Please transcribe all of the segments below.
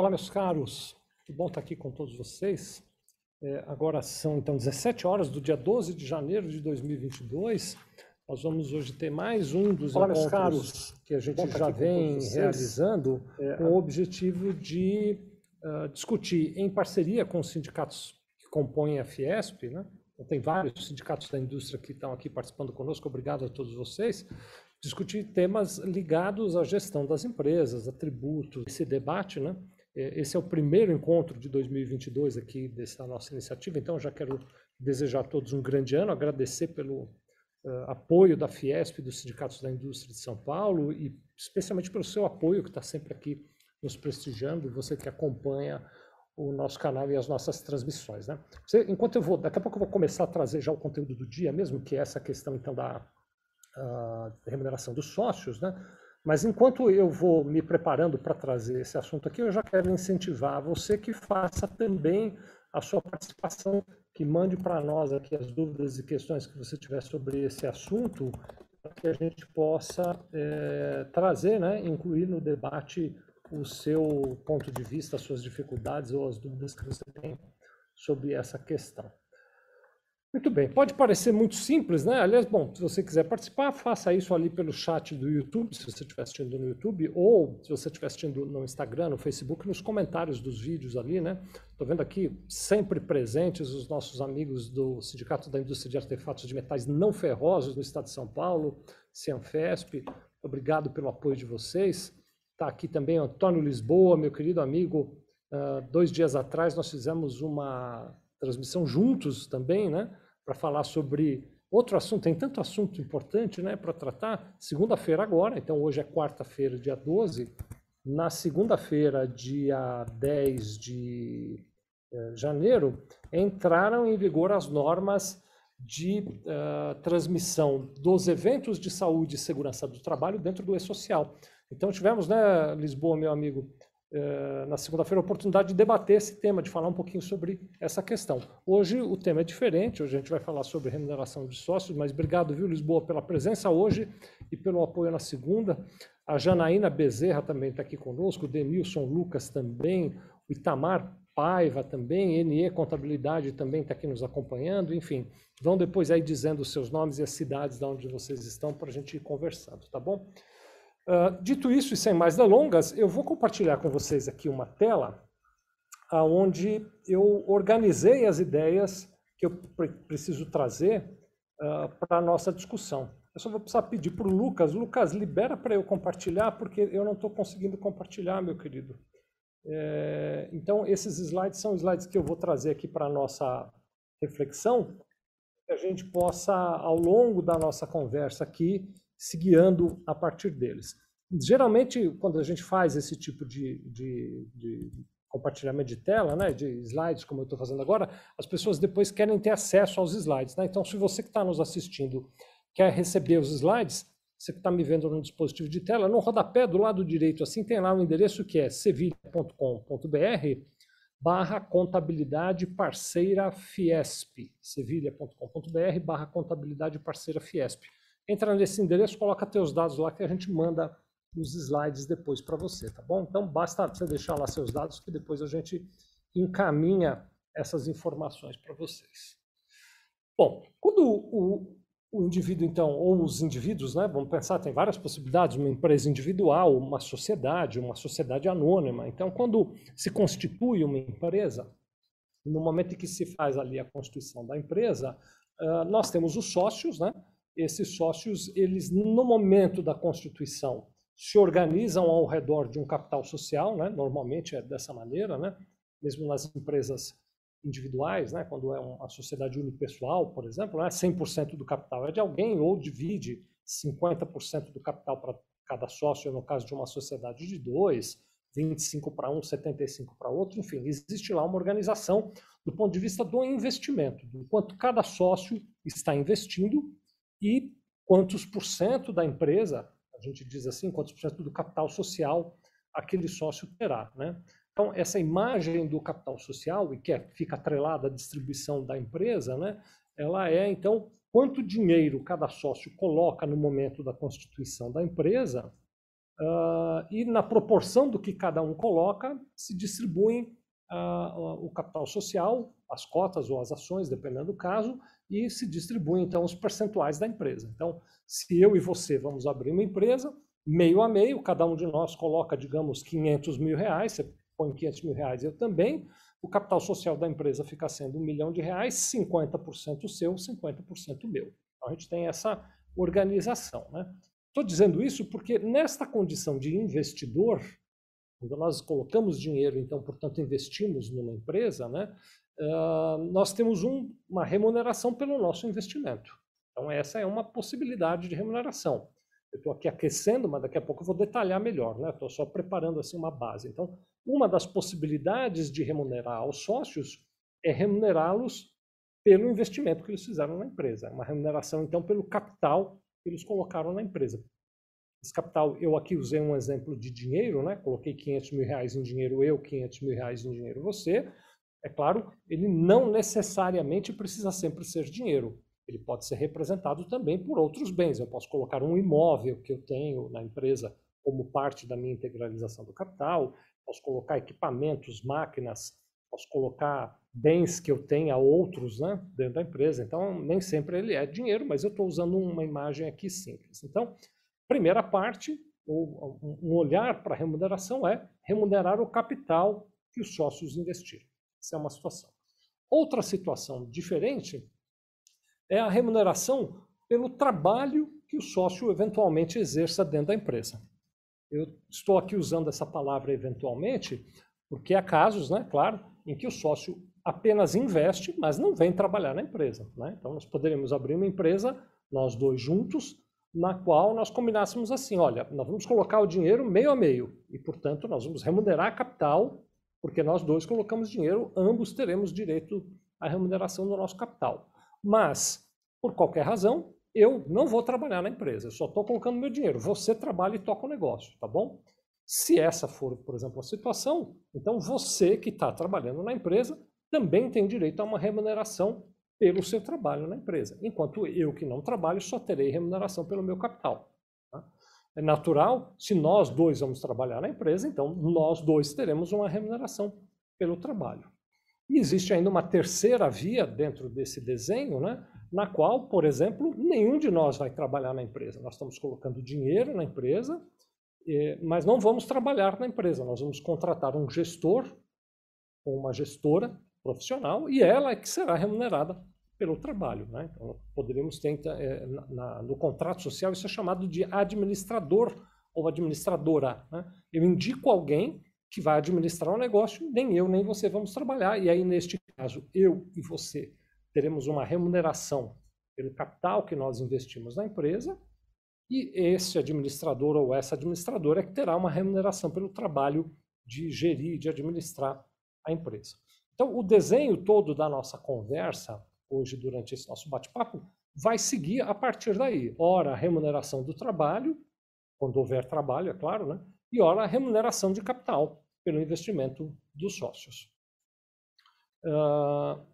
Olá, meus caros. Que bom estar aqui com todos vocês. É, agora são, então, 17 horas do dia 12 de janeiro de 2022. Nós vamos hoje ter mais um dos Olá, encontros caros. que a gente já vem realizando É, com o objetivo de ah, discutir em parceria com os sindicatos que compõem a Fiesp, né? Então, tem vários sindicatos da indústria que estão aqui participando conosco, obrigado a todos vocês, discutir temas ligados à gestão das empresas, a tributos, esse debate, né? É, Esse é o primeiro encontro de 2022 aqui dessa nossa iniciativa, então já quero desejar a todos um grande ano, agradecer pelo eh, apoio da Fiesp, dos sindicatos da indústria de São Paulo e especialmente pelo seu apoio que está sempre aqui nos prestigiando, você que acompanha o nosso canal e as nossas transmissões, né? Você, enquanto eu vou, daqui a pouco eu vou começar a trazer já o conteúdo do dia mesmo, que é essa questão então da ah, remuneração dos sócios, né? Mas enquanto eu vou me preparando para trazer esse assunto aqui, eu já quero incentivar você que faça também a sua participação, que mande para nós aqui as dúvidas e questões que você tiver sobre esse assunto, para que a gente possa eh, trazer, né, incluir no debate o seu ponto de vista, as suas dificuldades ou as dúvidas que você tem sobre essa questão. Muito bem, pode parecer muito simples, né? Aliás, bom, se você quiser participar, faça isso ali pelo chat do YouTube, se você estiver assistindo no YouTube, ou se você estiver assistindo no Instagram, no Facebook, nos comentários dos vídeos ali, né? Estou vendo aqui sempre presentes os nossos amigos do Sindicato da Indústria de Artefatos de Metais Não Ferrosos no estado de São Paulo, Cianfesp. Obrigado pelo apoio de vocês. Está aqui também o Antônio Lisboa, meu querido amigo. Ah, dois dias atrás nós fizemos uma transmissão juntos também, né? Para falar sobre outro assunto. Tem tanto assunto importante, né? Para tratar. Segunda-feira agora, então hoje é quarta-feira, dia 12. Na segunda-feira, dia 10 de eh, janeiro, entraram em vigor as normas de eh, transmissão dos eventos de saúde e segurança do trabalho dentro do E-Social. Então tivemos, né, Lisboa, meu amigo, na segunda-feira a oportunidade de debater esse tema, de falar um pouquinho sobre essa questão. Hoje o tema é diferente, hoje a gente vai falar sobre remuneração de sócios, mas obrigado, viu, Lisboa, pela presença hoje e pelo apoio na segunda. A Janaína Bezerra também está aqui conosco, o Denilson Lucas também, o Itamar Paiva também, NE Contabilidade também está aqui nos acompanhando, enfim, vão depois aí dizendo os seus nomes e as cidades de onde vocês estão para a gente ir conversando, tá bom? Ah, dito isso e sem mais delongas, eu vou compartilhar com vocês aqui uma tela onde eu organizei as ideias que eu pre- preciso trazer para a nossa discussão. Eu só vou precisar pedir para o Lucas. Lucas, libera para eu compartilhar, porque eu não estou conseguindo compartilhar, meu querido. É, então, esses slides são slides que eu vou trazer aqui para a nossa reflexão, que a gente possa, ao longo da nossa conversa aqui, se guiando a partir deles. Geralmente, quando a gente faz esse tipo de, de, de compartilhamento de tela, né, de slides, como eu estou fazendo agora, as pessoas depois querem ter acesso aos slides. Né? Então, se você que está nos assistindo quer receber os slides, você que está me vendo no dispositivo de tela, no rodapé do lado direito, assim, tem lá um endereço que é sevilha.com.br barra contabilidade parceira Fiesp, sevilha.com.br barra contabilidade parceira Fiesp. Entra nesse endereço, coloca teus dados lá que a gente manda os slides depois para você, tá bom? Então basta você deixar lá seus dados que depois a gente encaminha essas informações para vocês. Bom, quando o, o indivíduo, então, ou os indivíduos, né, vamos pensar, tem várias possibilidades, uma empresa individual, uma sociedade, uma sociedade anônima. Então, quando se constitui uma empresa, no momento em que se faz ali a constituição da empresa, nós temos os sócios, né? Esses sócios, eles, no momento da constituição, se organizam ao redor de um capital social, né? Normalmente é dessa maneira, né? Mesmo nas empresas individuais, né? Quando é uma sociedade unipessoal, por exemplo, né? 100% do capital é de alguém ou divide 50% do capital para cada sócio, no caso de uma sociedade de dois, 25 para um, 75 para outro, enfim, existe lá uma organização do ponto de vista do investimento, do quanto cada sócio está investindo e quantos por cento da empresa, a gente diz assim, quantos por cento do capital social aquele sócio terá, né? Então, essa imagem do capital social, e que é, fica atrelada à distribuição da empresa, né? ela é, então, quanto dinheiro cada sócio coloca no momento da constituição da empresa Uh, e na proporção do que cada um coloca, se distribuem uh, o capital social, as cotas ou as ações, dependendo do caso, e se distribuem então os percentuais da empresa. Então, se eu e você vamos abrir uma empresa, meio a meio, cada um de nós coloca, digamos, 500 mil reais, você põe 500 mil reais, eu também, o capital social da empresa fica sendo um milhão de reais, 50% seu, 50% meu. Então, a gente tem essa organização. Né? Estou dizendo isso porque nesta condição de investidor, quando nós colocamos dinheiro, então, portanto, investimos numa empresa, né, nós temos um, uma remuneração pelo nosso investimento. Então, essa é uma possibilidade de remuneração. Eu estou aqui aquecendo, mas daqui a pouco eu vou detalhar melhor, né? Estou só preparando assim uma base. Então, uma das possibilidades de remunerar os sócios é remunerá-los pelo investimento que eles fizeram na empresa. É uma remuneração, então, pelo capital que eles colocaram na empresa. Esse capital, eu aqui usei um exemplo de dinheiro, né? Coloquei 500 mil reais em dinheiro eu, 500 mil reais em dinheiro você. É claro, ele não necessariamente precisa sempre ser dinheiro. Ele pode ser representado também por outros bens. Eu posso colocar um imóvel que eu tenho na empresa como parte da minha integralização do capital, posso colocar equipamentos, máquinas, posso colocar bens que eu tenha outros né, dentro da empresa. Então, nem sempre ele é dinheiro, mas eu estou usando uma imagem aqui simples. Então, primeira parte, um olhar para a remuneração é remunerar o capital que os sócios investiram. Essa é uma situação. Outra situação diferente é a remuneração pelo trabalho que o sócio eventualmente exerça dentro da empresa. Eu estou aqui usando essa palavra eventualmente, porque há casos, né, claro, em que o sócio apenas investe, mas não vem trabalhar na empresa. Né? Então, nós poderíamos abrir uma empresa, nós dois juntos, na qual nós combinássemos assim: olha, nós vamos colocar o dinheiro meio a meio, e, portanto, nós vamos remunerar capital, porque nós dois colocamos dinheiro, ambos teremos direito à remuneração do nosso capital. Mas, por qualquer razão, eu não vou trabalhar na empresa, eu só estou colocando meu dinheiro. Você trabalha e toca o negócio, tá bom? Se essa for, por exemplo, a situação, então você que está trabalhando na empresa também tem direito a uma remuneração pelo seu trabalho na empresa, enquanto eu que não trabalho só terei remuneração pelo meu capital. É natural, se nós dois vamos trabalhar na empresa, então nós dois teremos uma remuneração pelo trabalho. E existe ainda uma terceira via dentro desse desenho, né, na qual, por exemplo, nenhum de nós vai trabalhar na empresa. Nós estamos colocando dinheiro na empresa, mas não vamos trabalhar na empresa. Nós vamos contratar um gestor ou uma gestora profissional e ela é que será remunerada pelo trabalho. Né? Então, poderíamos ter, é, na, na, no contrato social, isso é chamado de administrador ou administradora. Né? Eu indico alguém que vai administrar o um negócio, nem eu nem você vamos trabalhar. E aí, neste caso, eu e você teremos uma remuneração pelo capital que nós investimos na empresa, e esse administrador ou essa administradora é que terá uma remuneração pelo trabalho de gerir, de administrar a empresa. Então, o desenho todo da nossa conversa, hoje, durante esse nosso bate-papo, vai seguir a partir daí. Ora, a remuneração do trabalho, quando houver trabalho, é claro, né? e ora, a remuneração de capital pelo investimento dos sócios. Uh,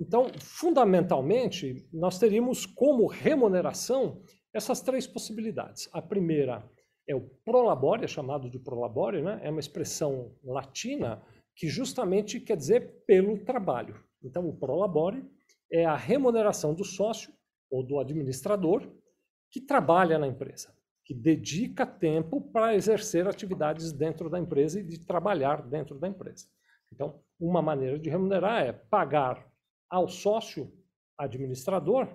então, fundamentalmente, nós teríamos como remuneração essas três possibilidades. A primeira é o prolabore, é chamado de prolabore, né? é uma expressão latina que justamente quer dizer pelo trabalho. Então, o prolabore é a remuneração do sócio ou do administrador que trabalha na empresa, que dedica tempo para exercer atividades dentro da empresa e de trabalhar dentro da empresa. Então, uma maneira de remunerar é pagar ao sócio administrador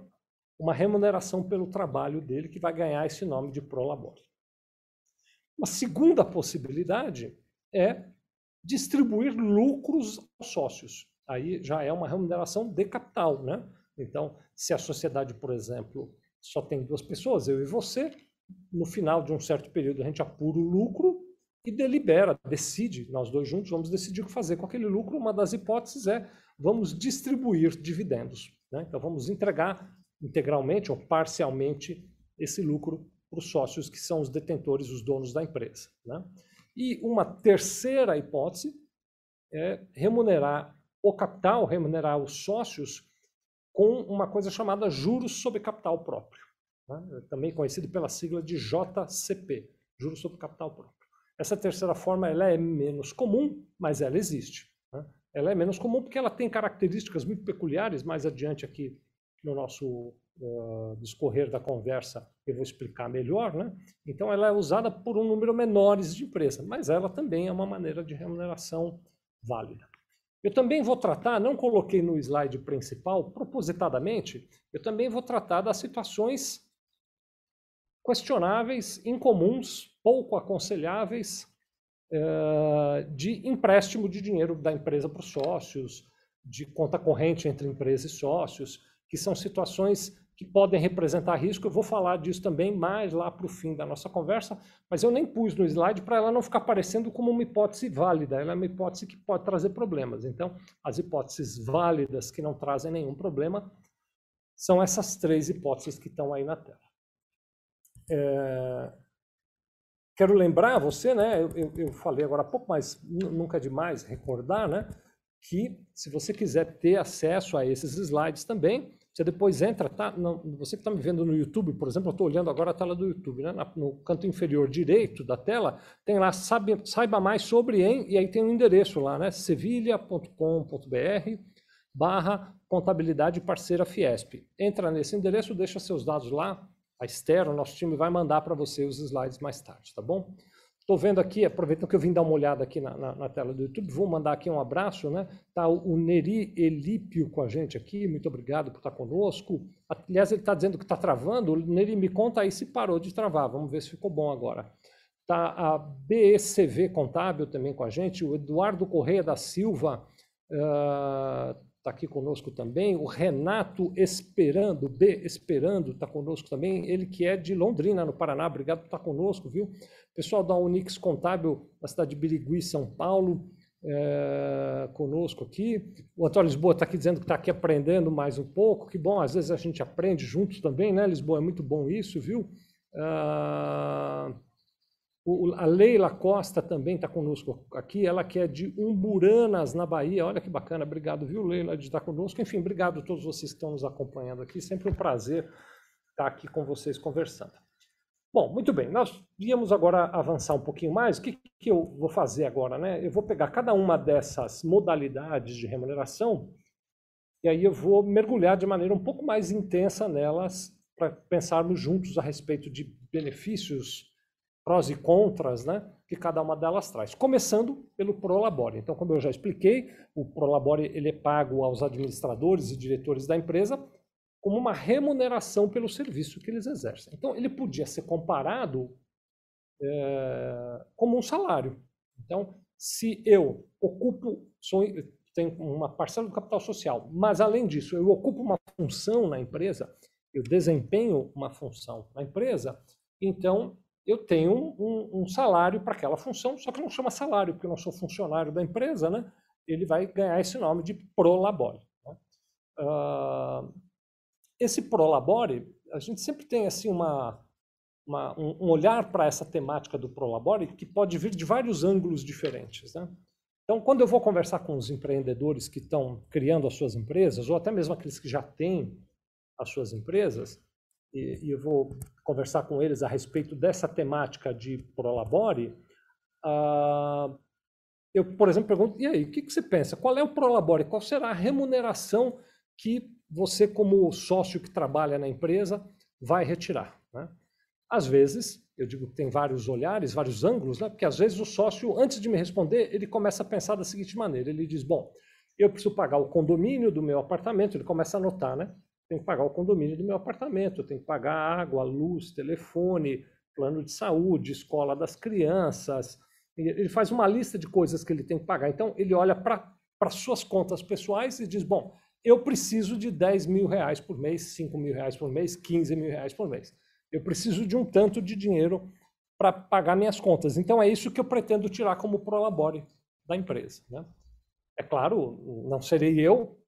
uma remuneração pelo trabalho dele, que vai ganhar esse nome de prolabore. Uma segunda possibilidade é distribuir lucros aos sócios. Aí já é uma remuneração de capital, né? Então, se a sociedade, por exemplo, só tem duas pessoas, eu e você, no final de um certo período a gente apura o lucro e delibera, decide, nós dois juntos vamos decidir o que fazer com aquele lucro. Uma das hipóteses é vamos distribuir dividendos. Né? Então vamos entregar integralmente ou parcialmente esse lucro para os sócios que são os detentores, os donos da empresa. Né? E uma terceira hipótese é remunerar o capital, remunerar os sócios com uma coisa chamada juros sobre capital próprio, né? também conhecido pela sigla de JCP, juros sobre capital próprio. Essa terceira forma ela é menos comum, mas ela existe. Né? Ela é menos comum porque ela tem características muito peculiares. Mais adiante aqui no nosso uh, discorrer da conversa eu vou explicar melhor. Né? Então ela é usada por um número menores de empresas, mas ela também é uma maneira de remuneração válida. Eu também vou tratar, não coloquei no slide principal, propositadamente, eu também vou tratar das situações questionáveis, incomuns, pouco aconselháveis uh, de empréstimo de dinheiro da empresa para os sócios, de conta corrente entre empresa e sócios, que são situações que podem representar risco. Eu vou falar disso também mais lá para o fim da nossa conversa, mas eu nem pus no slide para ela não ficar parecendo como uma hipótese válida. Ela é uma hipótese que pode trazer problemas. Então, as hipóteses válidas que não trazem nenhum problema são essas três hipóteses que estão aí na tela. É... Quero lembrar você, né? Eu, eu, falei agora há pouco, mas nunca é demais recordar, né? Que se você quiser ter acesso a esses slides também, você depois entra, tá? Não, você que está me vendo no YouTube, por exemplo, eu estou olhando agora a tela do YouTube, né? no canto inferior direito da tela, tem lá sabe, saiba mais sobre em, e aí tem um endereço lá, né? sevilha.com.br barra contabilidade parceira Fiesp. Entra nesse endereço, deixa seus dados lá, a Esther, o nosso time vai mandar para você os slides mais tarde, tá bom? Estou vendo aqui, aproveitando que eu vim dar uma olhada aqui na, na, na, tela do YouTube, vou mandar aqui um abraço, né? Tá o, o Neri Elípio com a gente aqui, muito obrigado por estar conosco. Aliás, ele está dizendo que está travando. Neri, me conta aí se parou de travar, vamos ver se ficou bom agora. Tá a BECV Contábil também com a gente, o Eduardo Correia da Silva está uh, aqui conosco também, o Renato Esperando, B Esperando está conosco também, ele que é de Londrina, no Paraná, obrigado por estar conosco, viu? Pessoal da Unix Contábil, da cidade de Birigui, São Paulo, é, conosco aqui. O Antônio Lisboa está aqui dizendo que está aqui aprendendo mais um pouco. Que bom, às vezes a gente aprende juntos também, né, Lisboa? É muito bom isso, viu? Ah, a Leila Costa também está conosco aqui, ela que é de Umburanas, na Bahia. Olha que bacana, obrigado, viu, Leila, de estar conosco. Enfim, obrigado a todos vocês que estão nos acompanhando aqui. Sempre um prazer estar aqui com vocês conversando. Bom, muito bem, nós íamos agora avançar um pouquinho mais. O que, que eu vou fazer agora? Né? Eu vou pegar cada uma dessas modalidades de remuneração e aí eu vou mergulhar de maneira um pouco mais intensa nelas para pensarmos juntos a respeito de benefícios, prós e contras né, que cada uma delas traz. Começando pelo Prolabore. Então, como eu já expliquei, o Prolabore ele é pago aos administradores e diretores da empresa como uma remuneração pelo serviço que eles exercem. Então, ele podia ser comparado é, como um salário. Então, se eu ocupo, sou, tenho uma parcela do capital social, mas além disso, eu ocupo uma função na empresa, eu desempenho uma função na empresa, então eu tenho um, um, salário para aquela função, só que não chama salário, porque eu não sou funcionário da empresa, né? ele vai ganhar esse nome de prolabore. Né? Uh, esse Prolabore, a gente sempre tem assim uma, uma um, um, olhar para essa temática do Prolabore que pode vir de vários ângulos diferentes. Né? Então, quando eu vou conversar com os empreendedores que estão criando as suas empresas, ou até mesmo aqueles que já têm as suas empresas, e, e eu vou conversar com eles a respeito dessa temática de Prolabore, uh, eu, por exemplo, pergunto, e aí, o que, que você pensa? Qual é o Prolabore? Qual será a remuneração que você, como sócio que trabalha na empresa, vai retirar. Né? Às vezes, eu digo que tem vários olhares, vários ângulos, né? porque às vezes o sócio, antes de me responder, ele começa a pensar da seguinte maneira: ele diz, bom, eu preciso pagar o condomínio do meu apartamento, ele começa a anotar, né? Tem que pagar o condomínio do meu apartamento, tem que pagar água, luz, telefone, plano de saúde, escola das crianças. Ele faz uma lista de coisas que ele tem que pagar. Então, ele olha para suas contas pessoais e diz: bom, eu preciso de 10 mil reais por mês, 5 mil reais por mês, 15 mil reais por mês. Eu preciso de um tanto de dinheiro para pagar minhas contas. Então é isso que eu pretendo tirar como prolabore da empresa. Né? É claro, não serei eu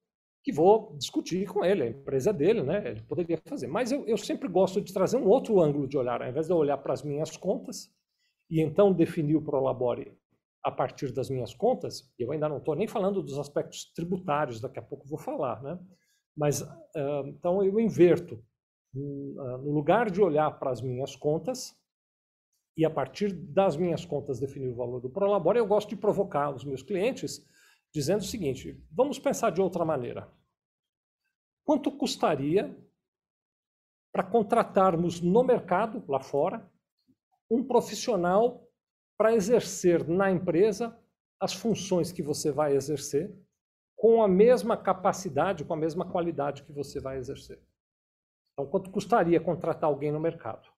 que vou discutir com ele, a empresa dele, né? ele poderia fazer. Mas eu, eu sempre gosto de trazer um outro ângulo de olhar, ao invés de eu olhar para as minhas contas e então definir o prolabore a partir das minhas contas, eu ainda não estou nem falando dos aspectos tributários, daqui a pouco vou falar, né? Mas, uh, então, eu inverto. Uh, no lugar de olhar para as minhas contas, e a partir das minhas contas definir o valor do Prolabore, eu gosto de provocar os meus clientes dizendo o seguinte: vamos pensar de outra maneira. Quanto custaria para contratarmos no mercado, lá fora, um profissional para exercer na empresa as funções que você vai exercer com a mesma capacidade, com a mesma qualidade que você vai exercer? Então, quanto custaria contratar alguém no mercado?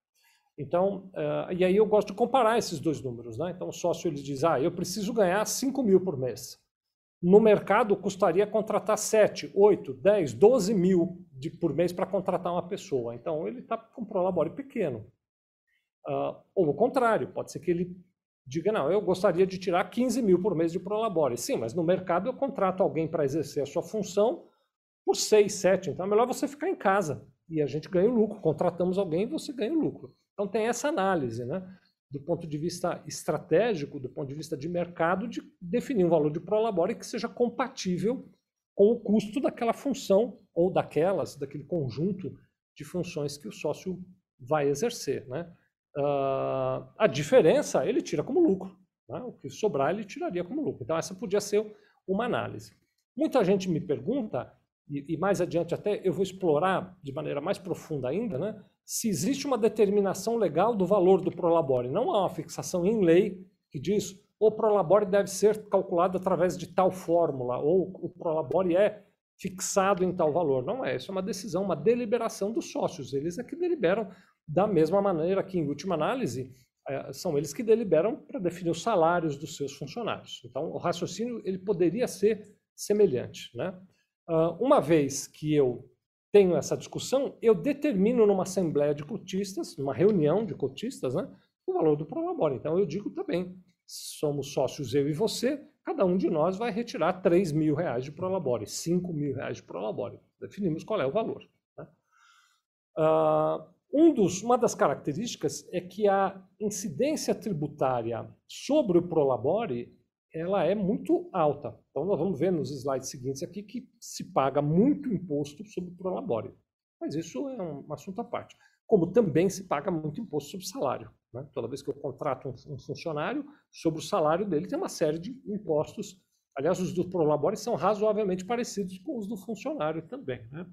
Então, uh, e aí eu gosto de comparar esses dois números. Né? Então, o sócio ele diz, ah, eu preciso ganhar 5 mil por mês. No mercado, custaria contratar 7, 8, 10, 12 mil de, por mês para contratar uma pessoa. Então, ele está com um prolabore pequeno. Uh, ou o contrário, pode ser que ele diga, não, eu gostaria de tirar 15 mil por mês de prolabore. Sim, mas no mercado eu contrato alguém para exercer a sua função por 6, 7. Então, é melhor você ficar em casa e a gente ganha o lucro. Contratamos alguém e você ganha o lucro. Então tem essa análise, né? Do ponto de vista estratégico, do ponto de vista de mercado, de definir um valor de prolabore que seja compatível com o custo daquela função ou daquelas, daquele conjunto de funções que o sócio vai exercer. Né? Uh, a diferença ele tira como lucro. Né? O que sobrar ele tiraria como lucro. Então essa podia ser uma análise. Muita gente me pergunta e, e, mais adiante até eu vou explorar de maneira mais profunda ainda, né, se existe uma determinação legal do valor do prolabore. Não há uma fixação em lei que diz o prolabore deve ser calculado através de tal fórmula, ou o prolabore é fixado em tal valor. Não é, isso é uma decisão, uma deliberação dos sócios. Eles é que deliberam da mesma maneira que, em última análise, é, são eles que deliberam para definir os salários dos seus funcionários. Então, o raciocínio ele poderia ser semelhante. Né? Uh, uma vez que eu tenho essa discussão, eu determino numa assembleia de cotistas, numa reunião de cotistas, né, o valor do prolabore. Então eu digo também, somos sócios eu e você, cada um de nós vai retirar 3 mil reais de prolabore, 5 mil reais de prolabore. Definimos qual é o valor. Né? Uh, um dos, uma das características é que a incidência tributária sobre o prolabore ela é muito alta. Então, nós vamos ver nos slides seguintes aqui que se paga muito imposto sobre o prolabore. Mas isso é um assunto à parte. Como também se paga muito imposto sobre salário. Né? Toda vez que eu contrato um, um, funcionário, sobre o salário dele tem uma série de impostos. Aliás, os do prolabore são razoavelmente parecidos com os do funcionário também. Né?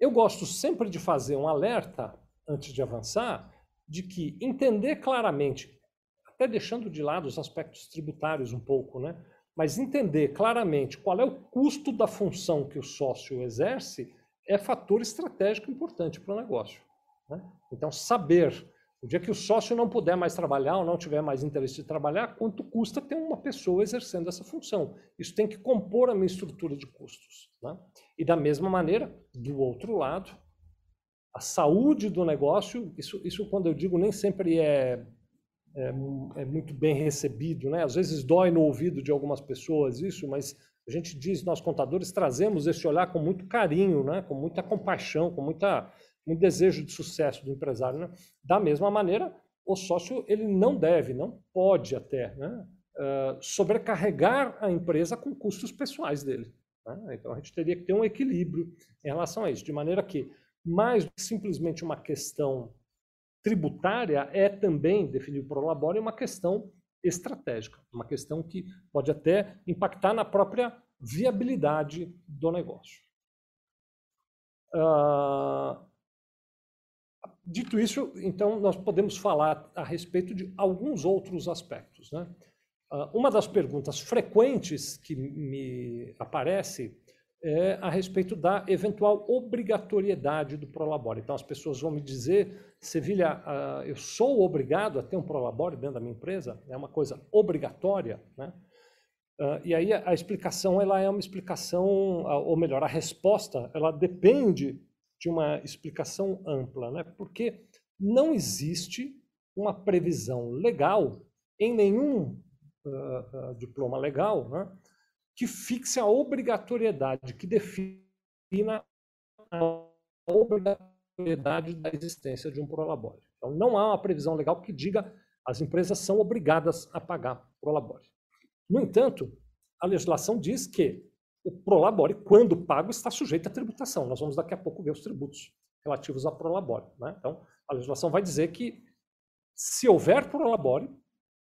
Eu gosto sempre de fazer um alerta, antes de avançar, de que entender claramente até deixando de lado os aspectos tributários um pouco, né? Mas entender claramente qual é o custo da função que o sócio exerce é fator estratégico importante para o negócio. Né? Então, saber, o dia que o sócio não puder mais trabalhar ou não tiver mais interesse de trabalhar, quanto custa ter uma pessoa exercendo essa função. Isso tem que compor a minha estrutura de custos. Né? E da mesma maneira, do outro lado, a saúde do negócio, isso, isso quando eu digo nem sempre é é, é, muito bem recebido, né? Às vezes dói no ouvido de algumas pessoas isso, mas a gente diz, nós contadores trazemos esse olhar com muito carinho, né? Com muita compaixão, com muita muito desejo de sucesso do empresário, né? Da mesma maneira, o sócio ele não deve, não pode até, né? Uh, sobrecarregar a empresa com custos pessoais dele. Né? Então a gente teria que ter um equilíbrio em relação a isso, de maneira que mais simplesmente uma questão tributária é também, definir o prolabore, uma questão estratégica, uma questão que pode até impactar na própria viabilidade do negócio. Uh, dito isso, então, nós podemos falar a respeito de alguns outros aspectos. Né? Uh, uma das perguntas frequentes que me aparece é a respeito da eventual obrigatoriedade do Prolabore. Então, as pessoas vão me dizer, Sevilha, uh, eu sou obrigado a ter um Prolabore dentro da minha empresa? É uma coisa obrigatória, né? Uh, e aí a, a, explicação ela é uma explicação, ou melhor, a resposta ela depende de uma explicação ampla, né? Porque não existe uma previsão legal em nenhum diploma legal, né? Que fixe a obrigatoriedade, que defina a obrigatoriedade da existência de um prolabore. Então, não há uma previsão legal que diga as empresas são obrigadas a pagar prolabore. No entanto, a legislação diz que o prolabore, quando pago, está sujeito à tributação. Nós vamos daqui a pouco ver os tributos relativos a prolabore. Né? Então, a legislação vai dizer que Se houver prolabore,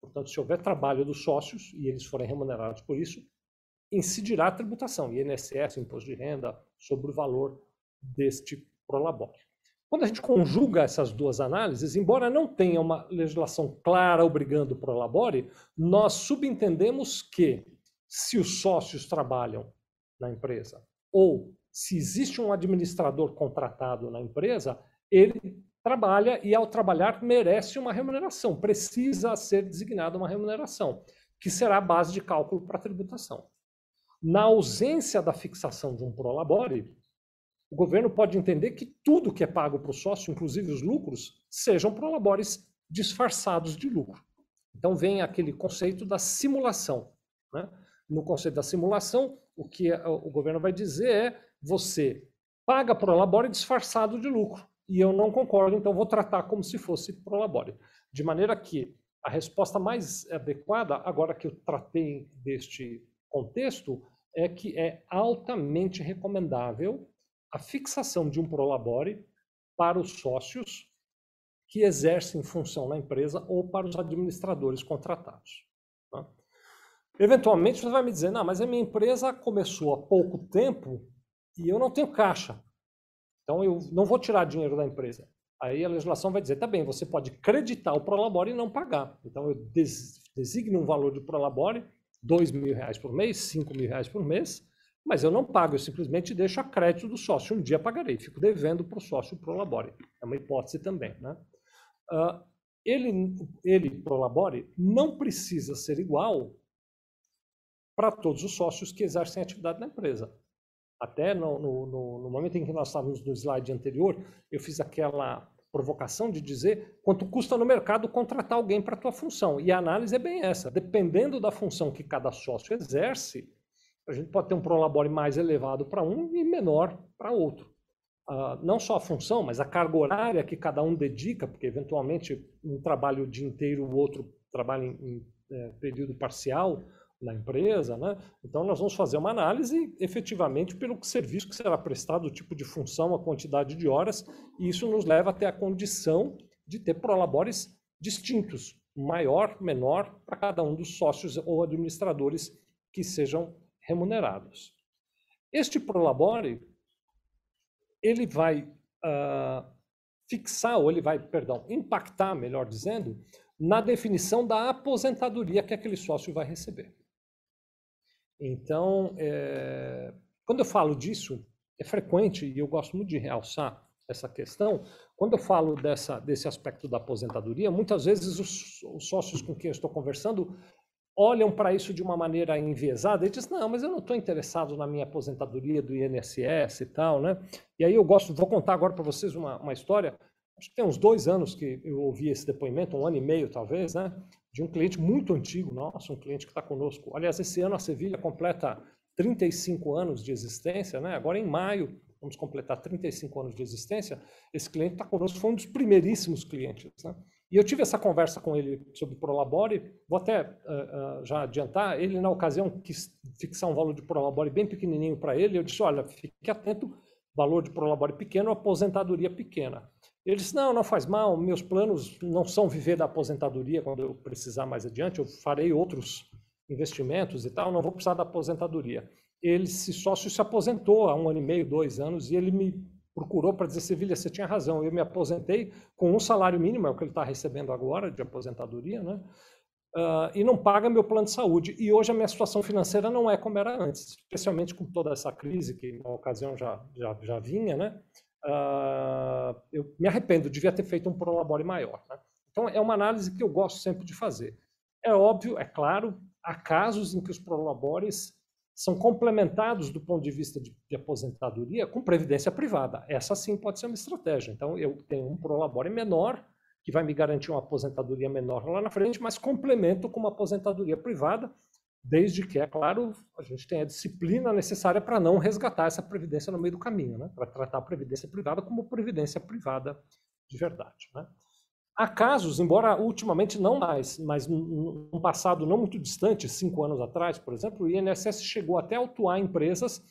portanto, se houver trabalho dos sócios e eles forem remunerados por isso, incidirá a tributação, INSS, imposto de renda, sobre o valor deste prolabore. Quando a gente conjuga essas duas análises, embora não tenha uma legislação clara obrigando o prolabore, nós subentendemos que se os sócios trabalham na empresa ou se existe um administrador contratado na empresa, ele trabalha e, ao trabalhar, merece uma remuneração, precisa ser designada uma remuneração, que será a base de cálculo para a tributação. Na ausência da fixação de um prolabore, o governo pode entender que tudo que é pago para o sócio, inclusive os lucros, sejam prolabores disfarçados de lucro. Então vem aquele conceito da simulação. Né? No conceito da simulação, o que o governo vai dizer é você paga prolabore disfarçado de lucro. E eu não concordo, então vou tratar como se fosse prolabore. De maneira que a resposta mais adequada, agora que eu tratei deste contexto, é que é altamente recomendável a fixação de um prolabore para os sócios que exercem função na empresa ou para os administradores contratados. Tá? Eventualmente você vai me dizer, não, mas a minha empresa começou há pouco tempo e eu não tenho caixa. Então eu não vou tirar dinheiro da empresa. Aí a legislação vai dizer, tá bem, você pode creditar o prolabore e não pagar. Então eu designo um valor de prolabore, dois mil reais por mês, cinco mil reais por mês, mas eu não pago, eu simplesmente deixo a crédito do sócio. Um dia pagarei, fico devendo para o sócio prolabore. É uma hipótese também. Né? Uh, ele, ele prolabore não precisa ser igual para todos os sócios que exercem atividade na empresa. Até no, no, no, momento em que nós estávamos no slide anterior, eu fiz aquela provocação de dizer quanto custa no mercado contratar alguém para a tua função. E a análise é bem essa. Dependendo da função que cada sócio exerce, a gente pode ter um prolabore mais elevado para um e menor para outro. Uh, não só a função, mas a carga horária que cada um dedica, porque eventualmente um trabalha o dia inteiro, o outro trabalha em, em é, período parcial, na empresa, né? Então nós vamos fazer uma análise efetivamente pelo serviço que será prestado, o tipo de função, a quantidade de horas, e isso nos leva até a condição de ter prolabores distintos, maior, menor, para cada um dos sócios ou administradores que sejam remunerados. Este prolabore, ele vai uh, fixar, ou ele vai, perdão, impactar, melhor dizendo, na definição da aposentadoria que aquele sócio vai receber. Então, é, quando eu falo disso, é frequente, e eu gosto muito de realçar essa questão, quando eu falo dessa, desse aspecto da aposentadoria, muitas vezes os, os sócios com quem eu estou conversando olham para isso de uma maneira enviesada e dizem, não, mas eu não estou interessado na minha aposentadoria do INSS e tal, né? E aí eu gosto, vou contar agora para vocês uma, uma história, acho que tem uns dois anos que eu ouvi esse depoimento, um ano e meio talvez, né? De um cliente muito antigo nosso, um cliente que está conosco. Aliás, esse ano a Sevilha completa 35 anos de existência, né? agora em maio vamos completar 35 anos de existência. Esse cliente está conosco, foi um dos primeiríssimos clientes. Né? E eu tive essa conversa com ele sobre Prolabore, vou até uh, uh, já adiantar, ele na ocasião quis fixar um valor de Prolabore bem pequenininho para ele, eu disse, olha, fique atento, valor de Prolabore pequeno, aposentadoria pequena. Ele disse: Não, não faz mal, meus planos não são viver da aposentadoria quando eu precisar mais adiante, eu farei outros investimentos e tal, não vou precisar da aposentadoria. Ele, se sócio, se aposentou há um ano e meio, dois anos, e ele me procurou para dizer: Sevilha, você tinha razão, eu me aposentei com um salário mínimo, é o que ele está recebendo agora de aposentadoria, né? Uh, e não paga meu plano de saúde. E hoje a minha situação financeira não é como era antes, especialmente com toda essa crise que na ocasião já, já, já vinha, né? Uh, eu me arrependo, devia ter feito um prolabore maior. Né? Então, é uma análise que eu gosto sempre de fazer. É óbvio, é claro, há casos em que os prolabores são complementados do ponto de vista de, de, aposentadoria com previdência privada. Essa sim pode ser uma estratégia. Então, eu tenho um prolabore menor, que vai me garantir uma aposentadoria menor lá na frente, mas complemento com uma aposentadoria privada, desde que, é claro, a gente tenha a disciplina necessária para não resgatar essa previdência no meio do caminho, né? para tratar a previdência privada como previdência privada de verdade. Né? Há casos, embora ultimamente não mais, mas num passado não muito distante, cinco anos atrás, por exemplo, o INSS chegou até a autuar empresas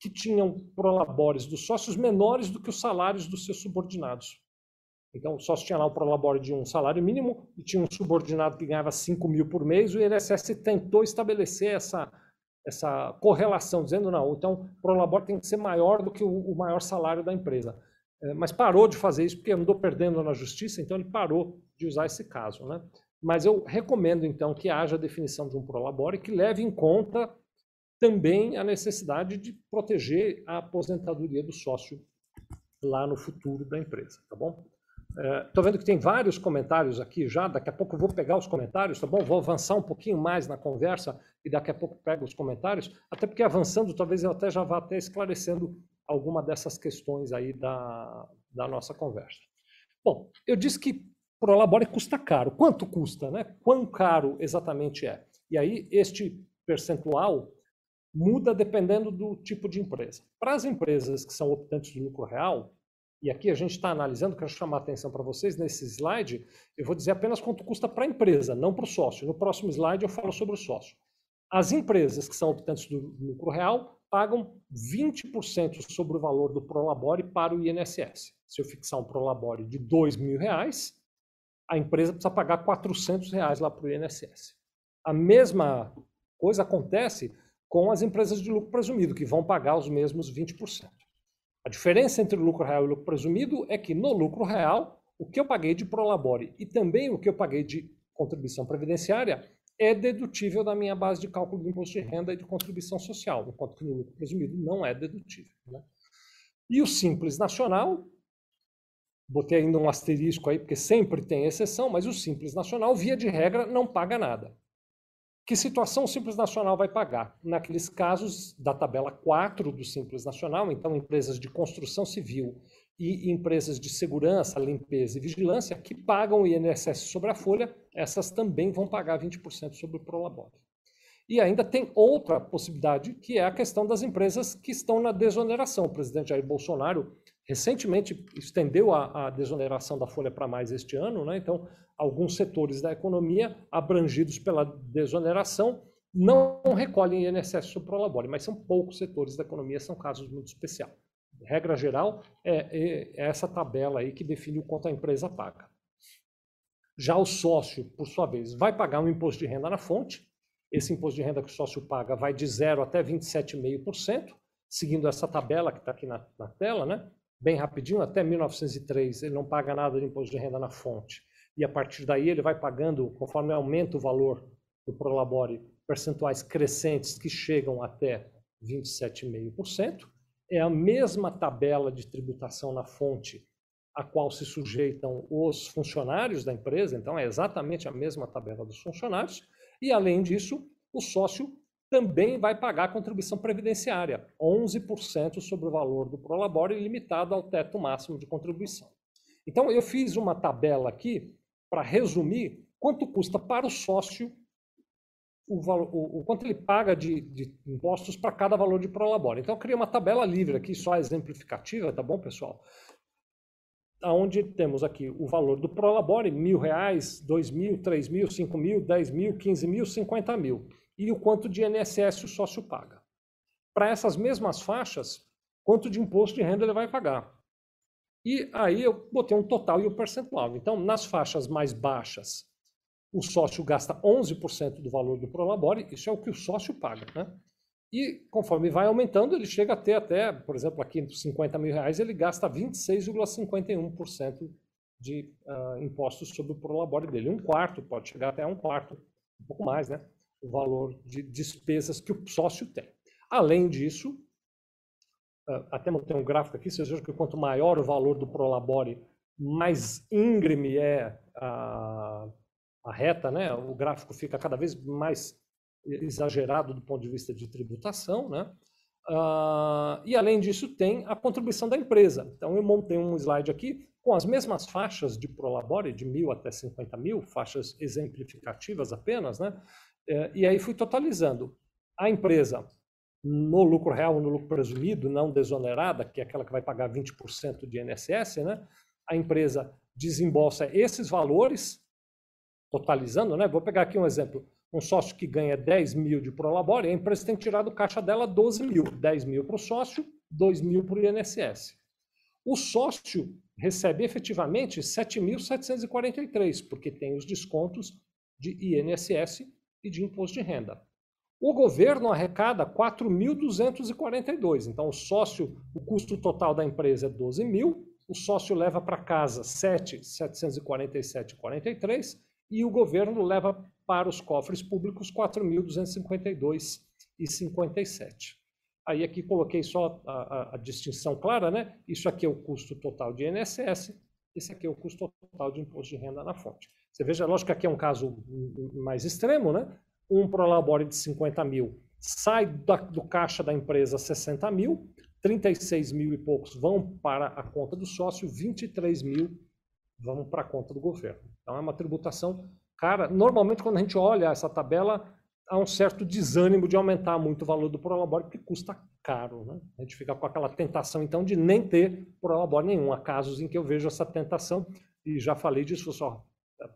que tinham prolabores dos sócios menores do que os salários dos seus subordinados. Então, o sócio tinha lá o prolabore de um salário mínimo e tinha um subordinado que ganhava 5 mil por mês, o INSS tentou estabelecer essa, essa correlação, dizendo não, então o prolabore tem que ser maior do que o, o maior salário da empresa. É, mas parou de fazer isso porque andou perdendo na justiça, então ele parou de usar esse caso. Né? Mas eu recomendo, então, que haja a definição de um prolabore que leve em conta também a necessidade de proteger a aposentadoria do sócio lá no futuro da empresa, tá bom? Estou é, vendo que tem vários comentários aqui já, daqui a pouco eu vou pegar os comentários, tá bom? Vou avançar um pouquinho mais na conversa e daqui a pouco pego os comentários, até porque avançando talvez eu até já vá até esclarecendo alguma dessas questões aí da, da nossa conversa. Bom, eu disse que Prolabore custa caro. Quanto custa, né? Quão caro exatamente é? E aí este percentual muda dependendo do tipo de empresa. Para as empresas que são optantes de lucro real, e aqui a gente está analisando, quero chamar a atenção para vocês nesse slide, eu vou dizer apenas quanto custa para a empresa, não para o sócio. No próximo slide eu falo sobre o sócio. As empresas que são optantes do lucro real pagam 20% sobre o valor do Prolabore para o INSS. Se eu fixar um Prolabore de R$ reais, a empresa precisa pagar 400 reais lá para o INSS. A mesma coisa acontece com as empresas de lucro presumido, que vão pagar os mesmos 20%. A diferença entre o lucro real e o lucro presumido é que no lucro real, o que eu paguei de prolabore e também o que eu paguei de contribuição previdenciária é dedutível da minha base de cálculo do imposto de renda e de contribuição social, enquanto que no lucro presumido não é dedutível. Né? E o Simples Nacional, botei ainda um asterisco aí, porque sempre tem exceção, mas o Simples Nacional, via de regra, não paga nada. Que situação o Simples Nacional vai pagar? Naqueles casos da tabela 4 do Simples Nacional, então empresas de construção civil e empresas de segurança, limpeza e vigilância que pagam o INSS sobre a folha, essas também vão pagar 20% sobre o Prolabore. E ainda tem outra possibilidade, que é a questão das empresas que estão na desoneração. O presidente Jair Bolsonaro recentemente estendeu a, a desoneração da folha para mais este ano, né? então alguns setores da economia abrangidos pela desoneração não recolhem INSS sobre Prolabore, mas são poucos setores da economia, são casos muito especiais. Regra geral, é, é, é essa tabela aí que define o quanto a empresa paga. Já o sócio, por sua vez, vai pagar um imposto de renda na fonte. Esse imposto de renda que o sócio paga vai de 0 até 27,5%, seguindo essa tabela que está aqui na, na tela, né? bem rapidinho, até 1903 ele não paga nada de imposto de renda na fonte e a partir daí ele vai pagando, conforme aumenta o valor do Prolabore, percentuais crescentes que chegam até 27,5%. É a mesma tabela de tributação na fonte a qual se sujeitam os funcionários da empresa, então é exatamente a mesma tabela dos funcionários, e além disso, o sócio também vai pagar a contribuição previdenciária, 11% sobre o valor do Prolabore, limitado ao teto máximo de contribuição. Então, eu fiz uma tabela aqui para resumir, quanto custa para o sócio o, o, o quanto ele paga de, de impostos para cada valor de prolabore. Então, eu criei uma tabela livre aqui, só exemplificativa, tá bom, pessoal? Onde temos aqui o valor do prolabore, mil reais, dois mil, três mil, cinco mil, dez mil, quinze mil, cinquenta mil. E o quanto de INSS o sócio paga. Para essas mesmas faixas, quanto de imposto de renda ele vai pagar. E aí eu botei um total e um percentual. Então, nas faixas mais baixas, o sócio gasta 11% do valor do Prolabore, isso é o que o sócio paga, né? E conforme vai aumentando, ele chega a ter até, por exemplo, aqui entre 50 mil reais, ele gasta 26,51% de uh, impostos sobre o Prolabore dele. Um quarto, pode chegar até um quarto, um pouco mais, né? O valor de despesas que o sócio tem. Além disso, ah, até montei um gráfico aqui, vocês vejam que quanto maior o valor do Prolabore, mais íngreme é a, a reta, né? o gráfico fica cada vez mais exagerado do ponto de vista de tributação, né? Uh, e além disso tem a contribuição da empresa. Então eu montei um slide aqui com as mesmas faixas de Prolabore, de mil até 50 mil, faixas exemplificativas apenas, né? Eh, e aí fui totalizando. A empresa no lucro real no lucro presumido, não desonerada, que é aquela que vai pagar 20% de INSS, né? a empresa desembolsa esses valores, totalizando, né? vou pegar aqui um exemplo, um sócio que ganha 10 mil de Prolabore, a empresa tem que tirar do caixa dela 12 mil, 10 mil para o sócio, 2 mil para o INSS. O sócio recebe efetivamente 7.743, porque tem os descontos de INSS e de imposto de renda. O governo arrecada 4.242. Então, o sócio, o custo total da empresa é 12 mil, o sócio leva para casa 7.747,43 e o governo leva para os cofres públicos 4.252,57. Aí aqui coloquei só a, a, a, distinção clara, né? Isso aqui é o custo total de INSS, esse aqui é o custo total de imposto de renda na fonte. Você veja, lógico que aqui é um caso mais extremo, né? Um prolabore de 50 mil sai da, do caixa da empresa 60 mil, 36 mil e poucos vão para a conta do sócio, 23 mil vão para a conta do governo. Então é uma tributação cara. Normalmente, quando a gente olha essa tabela, há um certo desânimo de aumentar muito o valor do prolabore, porque custa caro. Né? A gente fica com aquela tentação, então, de nem ter prolabore nenhum. Há casos em que eu vejo essa tentação, e já falei disso, só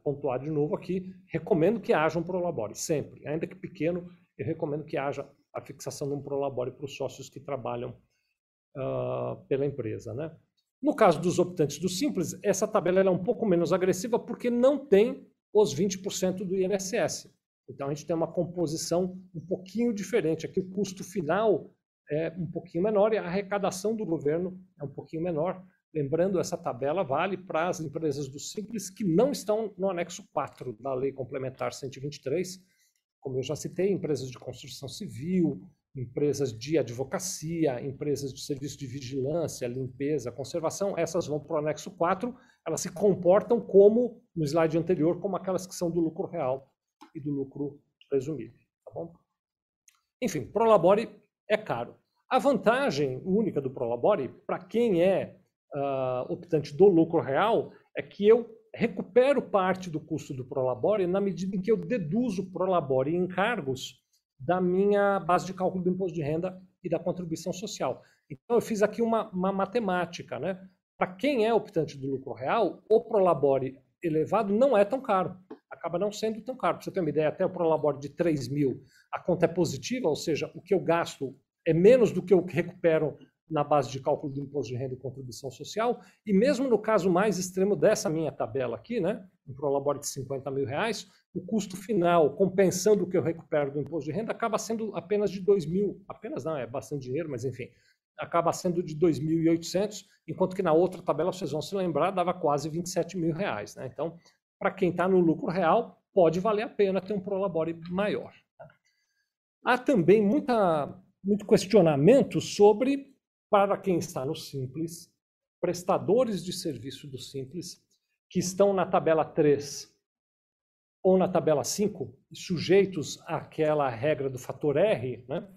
pontuar de novo aqui, recomendo que haja um prolabore, sempre. Ainda que pequeno, eu recomendo que haja a fixação de um prolabore para os sócios que trabalham uh, pela empresa. Né? No caso dos optantes do Simples, essa tabela é um pouco menos agressiva porque não tem os 20% do INSS. Então, a gente tem uma composição um pouquinho diferente. Aqui, o custo final é um pouquinho menor e a arrecadação do governo é um pouquinho menor. Lembrando, essa tabela vale para as empresas do Simples que não estão no anexo 4 da Lei Complementar 123. Como eu já citei, empresas de construção civil, empresas de advocacia, empresas de serviço de vigilância, limpeza, conservação, essas vão para o anexo 4, elas se comportam como, no slide anterior, como aquelas que são do lucro real e do lucro presumido. Tá bom? Enfim, Prolabore é caro. A vantagem única do Prolabore, para quem é uh, optante do lucro real, é que eu recupero parte do custo do Prolabore na medida em que eu deduzo o Prolabore em encargos da minha base de cálculo do imposto de renda e da contribuição social. Então, eu fiz aqui uma, uma matemática. Né? Para quem é optante do lucro real, o Prolabore elevado não é tão caro. Acaba não sendo tão caro. Para você ter uma ideia, até o Prolabore de 3 mil, a conta é positiva, ou seja, o que eu gasto é menos do que eu recupero na base de cálculo do imposto de renda e contribuição social, e mesmo no caso mais extremo dessa minha tabela aqui, né, um Prolabore de 50 mil reais, o custo final, compensando o que eu recupero do imposto de renda, acaba sendo apenas de 2 mil, apenas não, é bastante dinheiro, mas enfim, acaba sendo de 2.800, enquanto que na outra tabela, vocês vão se lembrar, dava quase 27 mil reais. Né? Então, para quem está no lucro real, pode valer a pena ter um prolabore maior. Tá? Há também muita, muito questionamento sobre, para quem está no Simples, prestadores de serviço do Simples, que estão na tabela 3 ou na tabela 5, sujeitos àquela regra do fator R, né?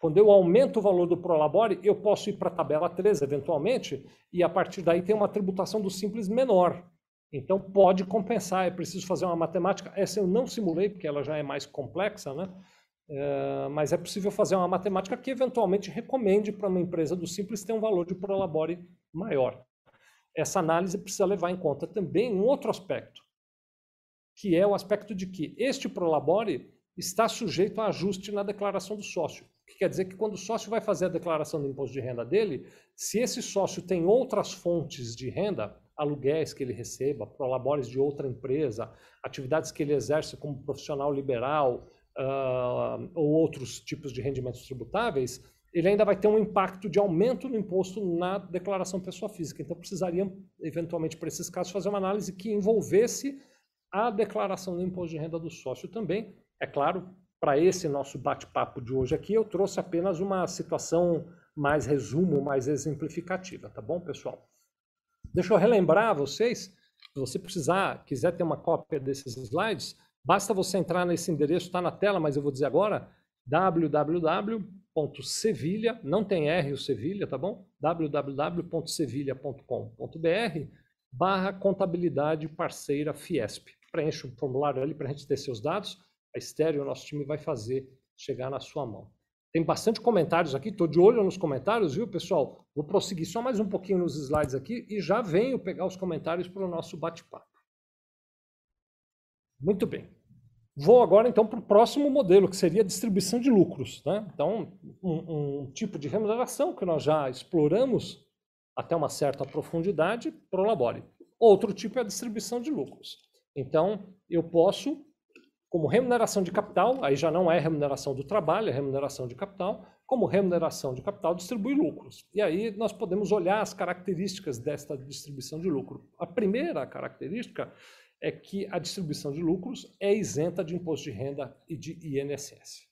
Quando eu aumento o valor do Prolabore, eu posso ir para a tabela 3, eventualmente, e a partir daí tem uma tributação do Simples menor. Então pode compensar, é preciso fazer uma matemática. Essa eu não simulei, porque ela já é mais complexa, né? É, mas é possível fazer uma matemática que eventualmente recomende para uma empresa do Simples ter um valor de prolabore maior. Essa análise precisa levar em conta também um outro aspecto, que é o aspecto de que este prolabore está sujeito a ajuste na declaração do sócio. Que quer dizer que quando o sócio vai fazer a declaração do imposto de renda dele, se esse sócio tem outras fontes de renda, aluguéis que ele receba, prolabores de outra empresa, atividades que ele exerce como profissional liberal uh, ou outros tipos de rendimentos tributáveis, ele ainda vai ter um impacto de aumento no imposto na declaração pessoa física. Então, precisaria, eventualmente, para esses casos, fazer uma análise que envolvesse a declaração do imposto de renda do sócio também. É claro, para esse nosso bate-papo de hoje aqui, eu trouxe apenas uma situação mais resumo, mais exemplificativa, tá bom, pessoal? Deixa eu relembrar vocês, se você precisar, quiser ter uma cópia desses slides, basta você entrar nesse endereço, está na tela, mas eu vou dizer agora, www.sevilha, não tem R o Sevilha, tá bom? www.sevilha.com.br barra contabilidade parceira Fiesp. Preencha um formulário ali para a gente ter seus dados, a Estéreo, o nosso time vai fazer chegar na sua mão. Tem bastante comentários aqui, estou de olho nos comentários, viu, pessoal? Vou prosseguir só mais um pouquinho nos slides aqui e já venho pegar os comentários para o nosso bate-papo. Muito bem. Vou agora, então, para o próximo modelo, que seria a distribuição de lucros. Né? Então, um, um tipo de remuneração que nós já exploramos até uma certa profundidade, prolabore. Outro tipo é a distribuição de lucros. Então, eu posso, como remuneração de capital, aí já não é remuneração do trabalho, é remuneração de capital, como remuneração de capital, distribuir lucros. E aí nós podemos olhar as características desta distribuição de lucro. A primeira característica é que a distribuição de lucros é isenta de imposto de renda e de INSS.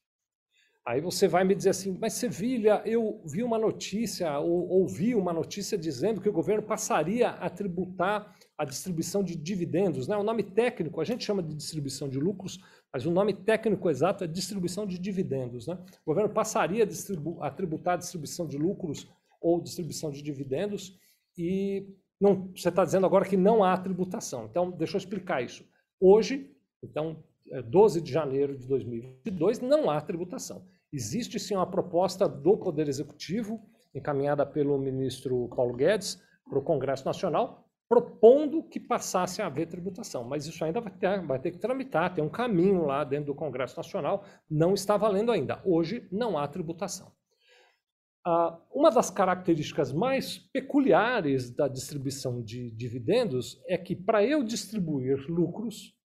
Aí você vai me dizer assim, mas Sevilha, eu vi uma notícia, ou ouvi uma notícia dizendo que o governo passaria a tributar a distribuição de dividendos. Né? O nome técnico, a gente chama de distribuição de lucros, mas o nome técnico exato é distribuição de dividendos. Né? O governo passaria a, distribu a tributar a distribuição de lucros ou distribuição de dividendos e não, você está dizendo agora que não há tributação. Então, deixa eu explicar isso. Hoje, então, 12 é de janeiro de 2022, não há tributação. Existe sim uma proposta do Poder Executivo, encaminhada pelo ministro Paulo Guedes, para o Congresso Nacional, propondo que passasse a haver tributação. Mas isso ainda vai ter, vai ter que tramitar, tem um caminho lá dentro do Congresso Nacional, não está valendo ainda. Hoje não há tributação. Uh, uma das características mais peculiares da distribuição de dividendos é que, para eu distribuir lucros,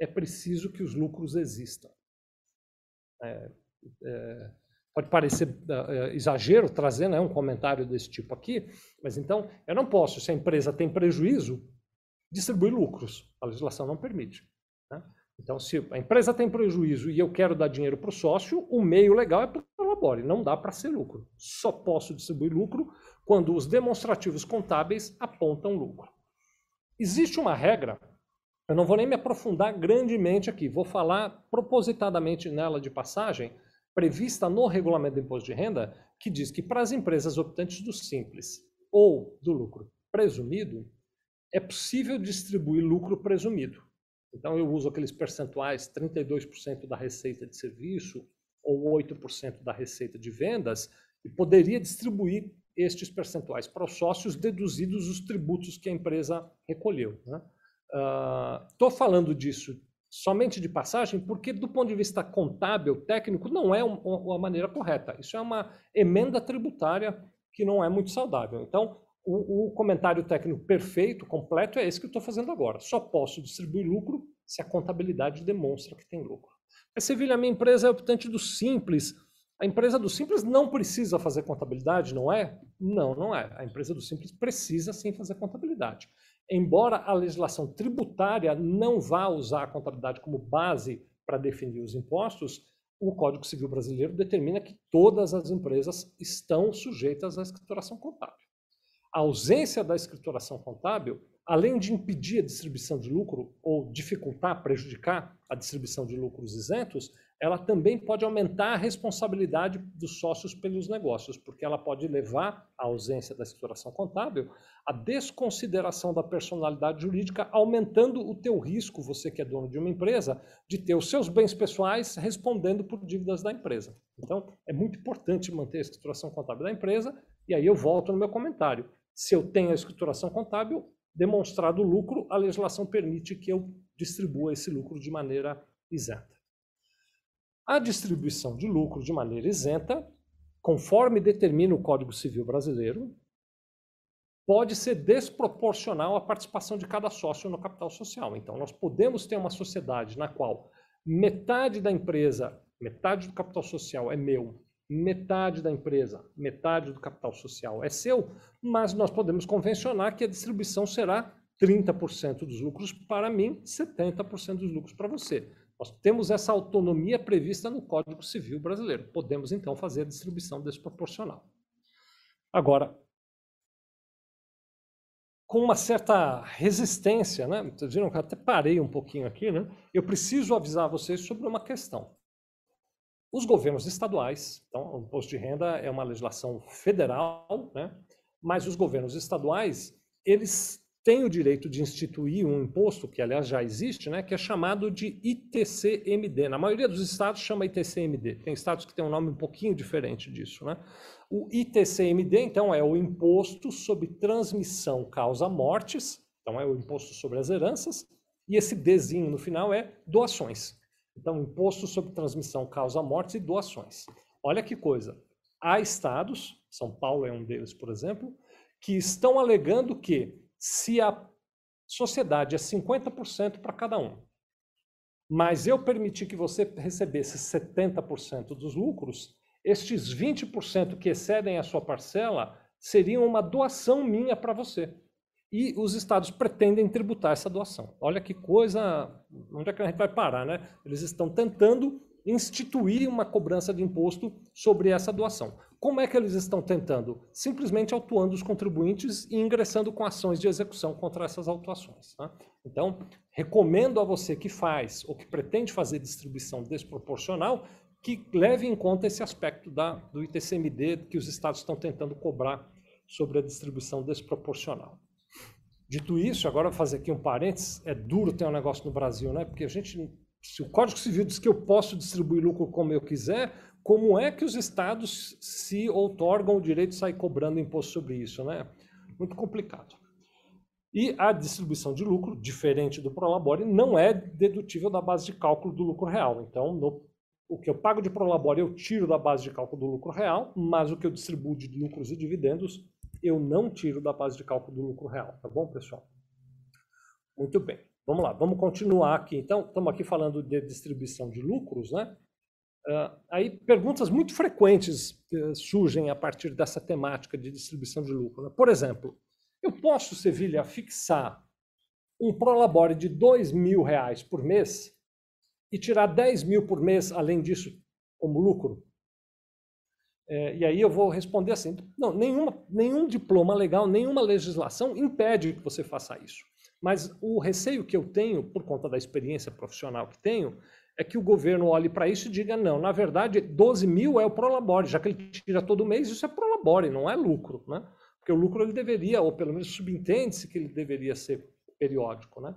é preciso que os lucros existam. É, é, pode parecer é, exagero trazer né, um comentário desse tipo aqui, mas então eu não posso, se a empresa tem prejuízo, distribuir lucros. A legislação não permite. Né? Então, se a empresa tem prejuízo e eu quero dar dinheiro para o sócio, o meio legal é para colabore, não dá para ser lucro. Só posso distribuir lucro quando os demonstrativos contábeis apontam lucro. Existe uma regra, eu não vou nem me aprofundar grandemente aqui, vou falar propositadamente nela de passagem, prevista no regulamento do imposto de renda, que diz que para as empresas optantes do simples ou do lucro presumido, é possível distribuir lucro presumido. Então eu uso aqueles percentuais, 32% da receita de serviço ou 8% da receita de vendas, e poderia distribuir estes percentuais para os sócios, deduzidos os tributos que a empresa recolheu. Estou né? uh, falando disso somente de passagem, porque do ponto de vista contábil, técnico, não é a maneira correta. Isso é uma emenda tributária que não é muito saudável. Então, o, o comentário técnico perfeito, completo, é esse que eu estou fazendo agora. Só posso distribuir lucro se a contabilidade demonstra que tem lucro. Mas, Sevilha, a minha empresa é optante do Simples. A empresa do Simples não precisa fazer contabilidade, não é? Não, não é. A empresa do Simples precisa sim fazer contabilidade embora a legislação tributária não vá usar a contabilidade como base para definir os impostos, o Código Civil Brasileiro determina que todas as empresas estão sujeitas à escrituração contábil. A ausência da escrituração contábil, além de impedir a distribuição de lucro ou dificultar, prejudicar a distribuição de lucros isentos, ela também pode aumentar a responsabilidade dos sócios pelos negócios, porque ela pode levar à ausência da escrituração contábil a desconsideração da personalidade jurídica, aumentando o teu risco, você que é dono de uma empresa, de ter os seus bens pessoais respondendo por dívidas da empresa. Então, é muito importante manter a escrituração contábil da empresa, e aí eu volto no meu comentário. Se eu tenho a escrituração contábil, demonstrado o lucro, a legislação permite que eu distribua esse lucro de maneira isenta. A distribuição de lucro de maneira isenta, conforme determina o Código Civil Brasileiro, pode ser desproporcional à participação de cada sócio no capital social. Então, nós podemos ter uma sociedade na qual metade da empresa, metade do capital social é meu, metade da empresa, metade do capital social é seu, mas nós podemos convencionar que a distribuição será 30% dos lucros para mim, 70% dos lucros para você. Nós temos essa autonomia prevista no Código Civil brasileiro. Podemos, então, fazer a distribuição desproporcional. Agora, com uma certa resistência, né? Vocês viram que eu até parei um pouquinho aqui, né? Eu preciso avisar vocês sobre uma questão. Os governos estaduais, então, o imposto de renda é uma legislação federal, né? Mas os governos estaduais, eles tem o direito de instituir um imposto, que aliás já existe, né, que é chamado de ITCMD. Na maioria dos estados chama ITCMD. Tem estados que têm um nome um pouquinho diferente disso. Né? O ITCMD, então, é o Imposto sobre Transmissão Causa Mortes, então é o Imposto sobre as Heranças, e esse Dzinho no final é doações. Então, Imposto sobre Transmissão Causa Mortes e doações. Olha que coisa. Há estados, São Paulo é um deles, por exemplo, que estão alegando que se a sociedade é 50% para cada um, mas eu permiti que você recebesse 70% dos lucros, estes 20% que excedem a sua parcela seriam uma doação minha para você. E os estados pretendem tributar essa doação. Olha que coisa, onde é que a gente vai parar, né? Eles estão tentando instituir uma cobrança de imposto sobre essa doação. Como é que eles estão tentando? Simplesmente autuando os contribuintes e ingressando com ações de execução contra essas autuações. Tá? Então, recomendo a você que faz ou que pretende fazer distribuição desproporcional que leve em conta esse aspecto da, do ITCMD que os estados estão tentando cobrar sobre a distribuição desproporcional. Dito isso, agora vou fazer aqui um parênteses, é duro ter um negócio no Brasil, né? Porque a gente, se o Código Civil diz que eu posso distribuir lucro como eu quiser, como é que os estados se outorgam o direito de sair cobrando imposto sobre isso, né? Muito complicado. E a distribuição de lucro, diferente do Prolabore, não é dedutível da base de cálculo do lucro real. Então, no, o que eu pago de Prolabore eu tiro da base de cálculo do lucro real, mas o que eu distribuo de lucros e dividendos eu não tiro da base de cálculo do lucro real, tá bom, pessoal? Muito bem. Vamos lá, vamos continuar aqui. Então, estamos aqui falando de distribuição de lucros, né? Uh, aí perguntas muito frequentes uh, surgem a partir dessa temática de distribuição de lucro. Né? Por exemplo, eu posso, Sevilha, fixar um prolabore de dois mil reais por mês e tirar 10 mil por mês, além disso, como lucro? É, e aí eu vou responder assim: não, nenhuma, nenhum diploma legal, nenhuma legislação impede que você faça isso. Mas o receio que eu tenho, por conta da experiência profissional que tenho, é que o governo olhe para isso e diga: não, na verdade, 12 mil é o prolabore, já que ele tira todo mês, isso é prolabore, não é lucro. Né? Porque o lucro ele deveria, ou pelo menos subentende-se que ele deveria ser periódico. Né?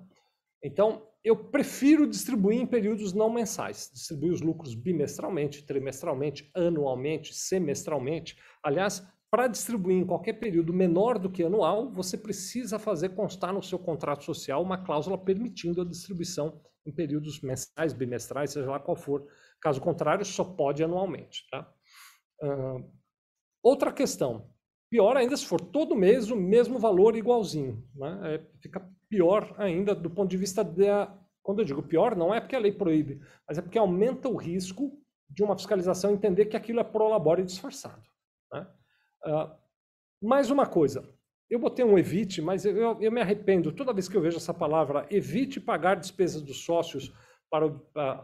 Então, eu prefiro distribuir em períodos não mensais, distribuir os lucros bimestralmente, trimestralmente, anualmente, semestralmente. Aliás, para distribuir em qualquer período menor do que anual, você precisa fazer constar no seu contrato social uma cláusula permitindo a distribuição em períodos mensais, bimestrais, seja lá qual for. Caso contrário, só pode anualmente. Tá? Uh, outra questão. Pior ainda se for todo mês o mesmo valor igualzinho. Né? É, fica pior ainda do ponto de vista da. Quando eu digo pior, não é porque a lei proíbe, mas é porque aumenta o risco de uma fiscalização entender que aquilo é prolabore disfarçado. Né? Uh, mais uma coisa, eu botei um evite, mas eu, eu, me arrependo toda vez que eu vejo essa palavra evite pagar despesas dos sócios para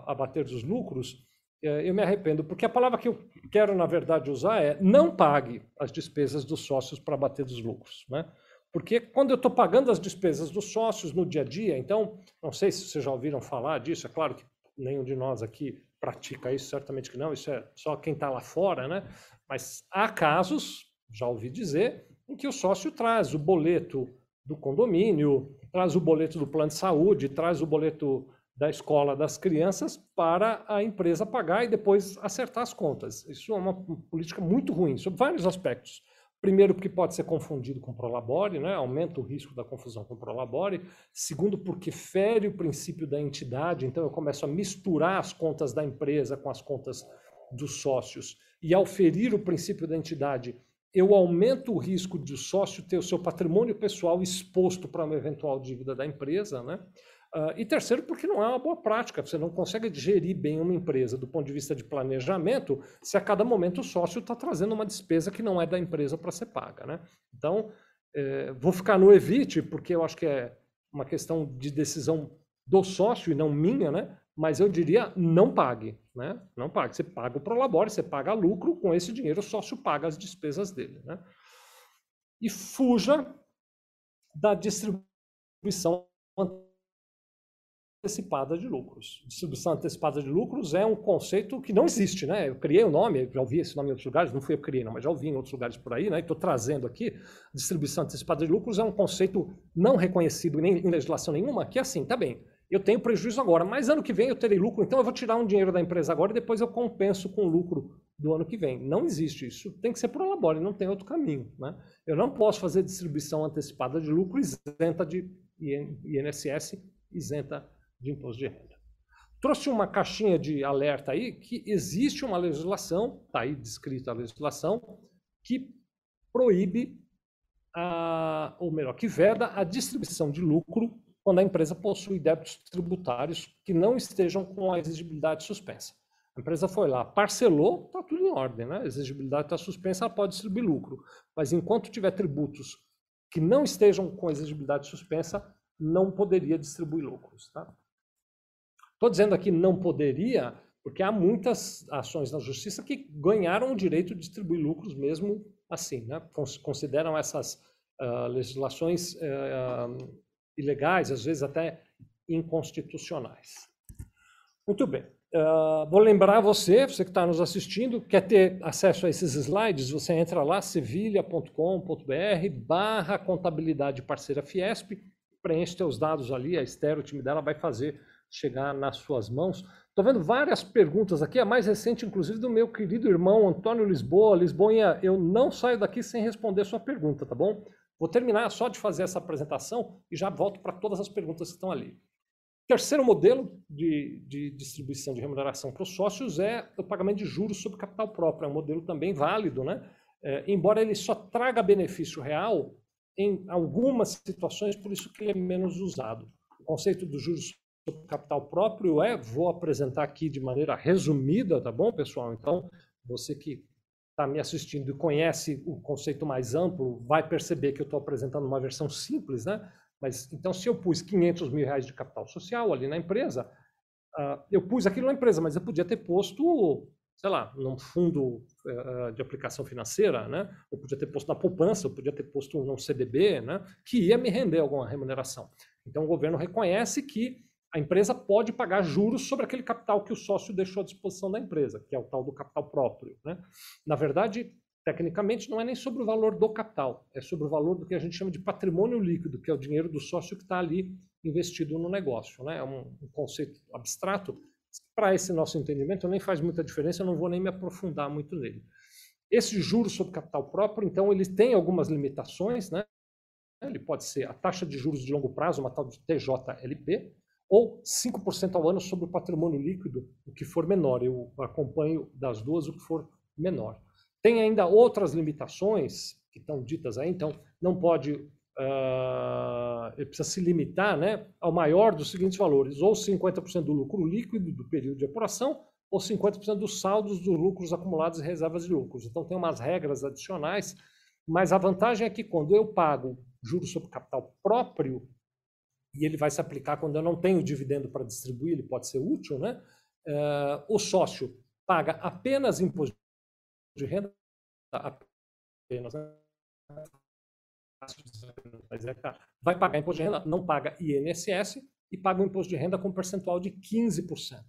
abater dos lucros, é, eu me arrependo, porque a palavra que eu quero, na verdade, usar é não pague as despesas dos sócios para abater dos lucros. Né? Porque quando eu estou pagando as despesas dos sócios no dia a dia, então, não sei se vocês já ouviram falar disso, é claro que nenhum de nós aqui pratica isso, certamente que não, isso é só quem está lá fora, né? Mas há casos, já ouvi dizer, em que o sócio traz o boleto do condomínio, traz o boleto do plano de saúde, traz o boleto da escola das crianças para a empresa pagar e depois acertar as contas. Isso é uma política muito ruim, sob vários aspectos. Primeiro, porque pode ser confundido com prolabore, né? aumenta o risco da confusão com prolabore. Segundo, porque fere o princípio da entidade, então eu começo a misturar as contas da empresa com as contas dos sócios. E ao ferir o princípio da entidade, eu aumento o risco de o sócio ter o seu patrimônio pessoal exposto para uma eventual dívida da empresa, né? Uh, e terceiro, porque não é uma boa prática, você não consegue gerir bem uma empresa do ponto de vista de planejamento se a cada momento o sócio está trazendo uma despesa que não é da empresa para ser paga. Né? Então, eh, vou ficar no evite, porque eu acho que é uma questão de decisão do sócio e não minha, né? Mas eu diria não pague. Né? Não pague. Você paga o Prolabore, você paga lucro, com esse dinheiro o sócio paga as despesas dele. Né? E fuja da distribuição antecipada de lucros. Distribuição antecipada de lucros é um conceito que não existe, né? Eu criei o um nome, já ouvi esse nome em outros lugares, não fui eu que criei, não, mas já ouvi em outros lugares por aí, né? Estou trazendo aqui. Distribuição antecipada de lucros é um conceito não reconhecido nem em legislação nenhuma, que é assim, tá bem, eu tenho prejuízo agora, mas ano que vem eu terei lucro, então eu vou tirar um dinheiro da empresa agora e depois eu compenso com o lucro do ano que vem. Não existe isso. Tem que ser pro labore, não tem outro caminho. Né? Eu não posso fazer distribuição antecipada de lucro isenta de INSS, isenta de imposto de renda. Trouxe uma caixinha de alerta aí que existe uma legislação, está aí descrita a legislação, que proíbe a, ou melhor, que veda a distribuição de lucro quando a empresa possui débitos tributários que não estejam com a exigibilidade suspensa. A empresa foi lá, parcelou, está tudo em ordem, né? A exigibilidade está suspensa, ela pode distribuir lucro. Mas enquanto tiver tributos que não estejam com exigibilidade suspensa, não poderia distribuir lucros. Tá? Estou dizendo aqui não poderia, porque há muitas ações na justiça que ganharam o direito de distribuir lucros mesmo assim, né? Consideram essas uh, legislações uh, ilegais, às vezes até inconstitucionais. Muito bem. Uh, vou lembrar você, você que está nos assistindo, quer ter acesso a esses slides, você entra lá, sevilha.com.br barra contabilidade parceira Fiesp, preenche seus dados ali, a Esther, o time dela vai fazer chegar nas suas mãos. Estou vendo várias perguntas aqui, a mais recente, inclusive, do meu querido irmão Antônio Lisboa. Lisboa, eu não saio daqui sem responder sua pergunta, tá bom? Vou terminar só de fazer essa apresentação e já volto para todas as perguntas que estão ali. Terceiro modelo de, de distribuição de remuneração para os sócios é o pagamento de juros sobre capital próprio. É um modelo também válido, né? É, embora ele só traga benefício real em algumas situações, por isso que ele é menos usado. O conceito dos juros sobre capital próprio é, vou apresentar aqui de maneira resumida, tá bom, pessoal? Então, você que está me assistindo e conhece o conceito mais amplo, vai perceber que eu estou apresentando uma versão simples, né? Mas então, se eu pus 500 mil reais de capital social ali na empresa, uh, eu pus aquilo na empresa, mas eu podia ter posto, sei lá, num fundo uh, de aplicação financeira, né? Eu podia ter posto na poupança, eu podia ter posto num CDB, né? Que ia me render alguma remuneração. Então, o governo reconhece que a empresa pode pagar juros sobre aquele capital que o sócio deixou à disposição da empresa, que é o tal do capital próprio. Né? Na verdade, Tecnicamente, não é nem sobre o valor do capital, é sobre o valor do que a gente chama de patrimônio líquido, que é o dinheiro do sócio que está ali investido no negócio. Né? É um, um conceito abstrato. Para esse nosso entendimento, nem faz muita diferença, eu não vou nem me aprofundar muito nele. Esse juros sobre capital próprio, então, ele tem algumas limitações. Né? Ele pode ser a taxa de juros de longo prazo, uma tal de TJLP, ou 5% ao ano sobre o patrimônio líquido, o que for menor. Eu acompanho das duas o que for menor. Tem ainda outras limitações que estão ditas aí, então não pode, uh, ele precisa se limitar né, ao maior dos seguintes valores, ou 50% do lucro líquido do período de apuração, ou 50% dos saldos dos lucros acumulados e reservas de lucros. Então tem umas regras adicionais, mas a vantagem é que quando eu pago juros sobre capital próprio, e ele vai se aplicar quando eu não tenho dividendo para distribuir, ele pode ser útil, né? Uh, o sócio paga apenas imposto de renda apenas né? vai pagar imposto de renda, não paga INSS e paga um imposto de renda com percentual de 15%,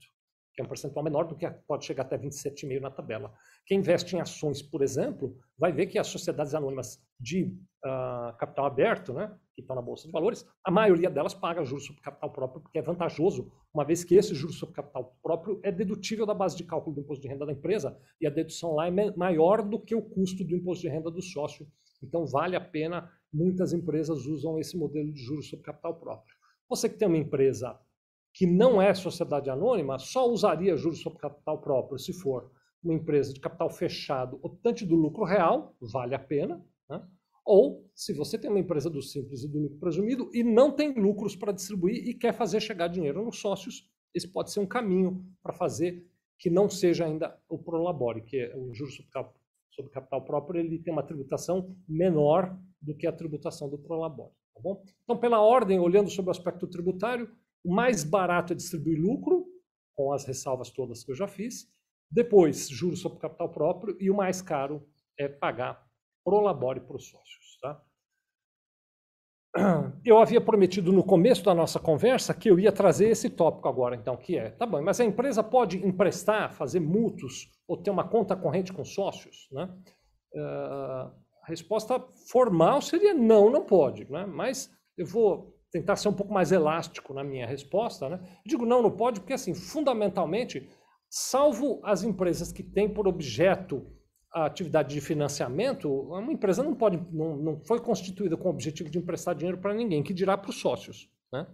que é um percentual menor do que pode chegar até 27,5% na tabela. Quem investe em ações, por exemplo, vai ver que as sociedades anônimas de uh, capital aberto, né, que estão na Bolsa de Valores, a maioria delas paga juros sobre capital próprio, porque é vantajoso, uma vez que esse juros sobre capital próprio é dedutível da base de cálculo do imposto de renda da empresa, e a dedução lá é maior do que o custo do imposto de renda do sócio. Então, vale a pena, muitas empresas usam esse modelo de juros sobre capital próprio. Você que tem uma empresa que não é sociedade anônima, só usaria juros sobre capital próprio se for uma empresa de capital fechado optante do lucro real, vale a pena, né? Ou, se você tem uma empresa do simples e do lucro presumido e não tem lucros para distribuir e quer fazer chegar dinheiro nos sócios, esse pode ser um caminho para fazer que não seja ainda o prolabore, que é o juros sobre capital, sobre capital próprio, ele tem uma tributação menor do que a tributação do prolabore. Tá bom? Então, pela ordem, olhando sobre o aspecto tributário, o mais barato é distribuir lucro, com as ressalvas todas que eu já fiz. Depois, juros sobre capital próprio. E o mais caro é pagar prolabore para os sócios. Tá? Eu havia prometido no começo da nossa conversa que eu ia trazer esse tópico agora, então, que é, tá bom, mas a empresa pode emprestar, fazer mútuos ou ter uma conta corrente com sócios? Né? Uh, a resposta formal seria não, não pode, né? mas eu vou tentar ser um pouco mais elástico na minha resposta. Né? Digo não, não pode, porque, assim, fundamentalmente, salvo as empresas que têm por objeto a atividade de financiamento, uma empresa não pode, não, não foi constituída com o objetivo de emprestar dinheiro para ninguém, que dirá para os sócios. Né?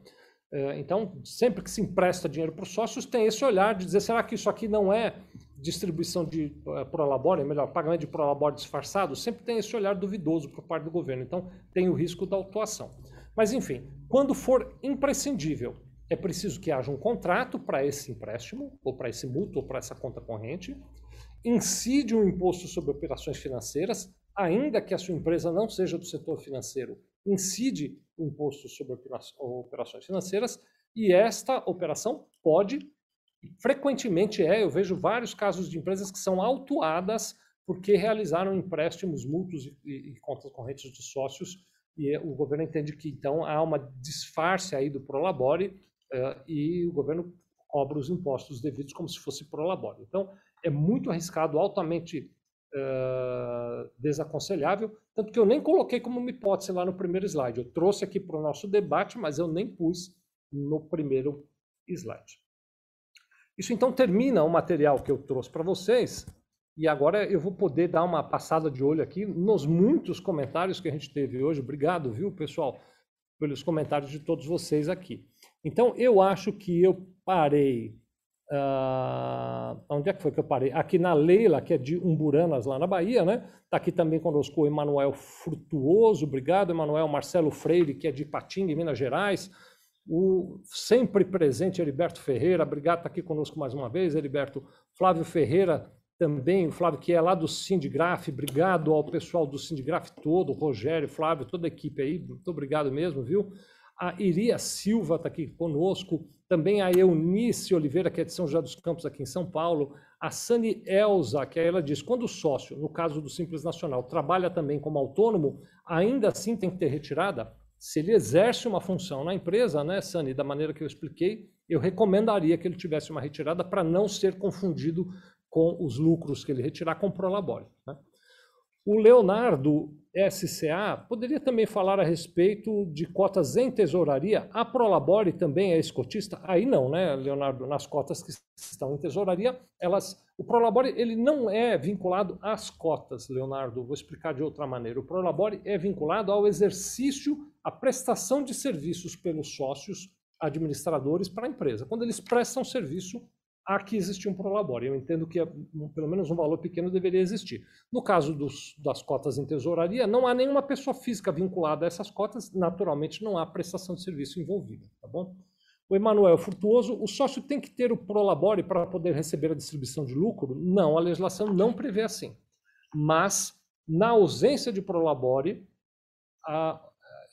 É, então, sempre que se empresta dinheiro para os sócios, tem esse olhar de dizer: será que isso aqui não é distribuição de uh, prolabore, melhor, pagamento de prolabore disfarçado, sempre tem esse olhar duvidoso por parte do governo. Então, tem o risco da autuação. Mas, enfim, quando for imprescindível, é preciso que haja um contrato para esse empréstimo, ou para esse mútuo, ou para essa conta corrente, incide um imposto sobre operações financeiras, ainda que a sua empresa não seja do setor financeiro, incide o imposto sobre operações financeiras, e esta operação pode, frequentemente é, eu vejo vários casos de empresas que são autuadas porque realizaram empréstimos mútuos e, e, e contas correntes de sócios, e o governo entende que então há uma disfarce aí do Prolabore uh, e o governo cobra os impostos devidos como se fosse Prolabore. Então, é muito arriscado, altamente uh, desaconselhável, tanto que eu nem coloquei como uma hipótese lá no primeiro slide. Eu trouxe aqui para o nosso debate, mas eu nem pus no primeiro slide. Isso então termina o material que eu trouxe para vocês. E agora eu vou poder dar uma passada de olho aqui nos muitos comentários que a gente teve hoje. Obrigado, viu, pessoal, pelos comentários de todos vocês aqui. Então, eu acho que eu parei Uh, onde é que foi que eu parei? Aqui na Leila, que é de Umburanas, lá na Bahia, né? Está aqui também conosco o Emanuel Frutuoso, obrigado, Emanuel. Marcelo Freire, que é de Ipatinga, em Minas Gerais. O sempre presente Heriberto Ferreira, obrigado, está aqui conosco mais uma vez, Heriberto. Flávio Ferreira também, o Flávio que é lá do Sindigraf, obrigado ao pessoal do Sindigraf todo, Rogério, Flávio, toda a equipe aí, muito obrigado mesmo, viu? A Iria Silva está aqui conosco, também a Eunice Oliveira, que é de São José dos Campos, aqui em São Paulo, a Sani Elza, que ela diz, quando o sócio, no caso do Simples Nacional, trabalha também como autônomo, ainda assim tem que ter retirada? Se ele exerce uma função na empresa, né, Sani, da maneira que eu expliquei, eu recomendaria que ele tivesse uma retirada para não ser confundido com os lucros que ele retirar com Prolabore. Né? O Leonardo SCA poderia também falar a respeito de cotas em tesouraria. A Prolabore também é escotista? Aí não, né, Leonardo? Nas cotas que estão em tesouraria, elas, o Prolabore ele não é vinculado às cotas, Leonardo. Vou explicar de outra maneira. O Prolabore é vinculado ao exercício, à prestação de serviços pelos sócios administradores para a empresa. Quando eles prestam serviço aqui existe um prolabore. Eu entendo que pelo menos um valor pequeno deveria existir. No caso dos, das cotas em tesouraria, não há nenhuma pessoa física vinculada a essas cotas, naturalmente não há prestação de serviço envolvida, tá bom? O Emanuel Furtuoso, o sócio tem que ter o prolabore para poder receber a distribuição de lucro? Não, a legislação não prevê assim. Mas, na ausência de prolabore,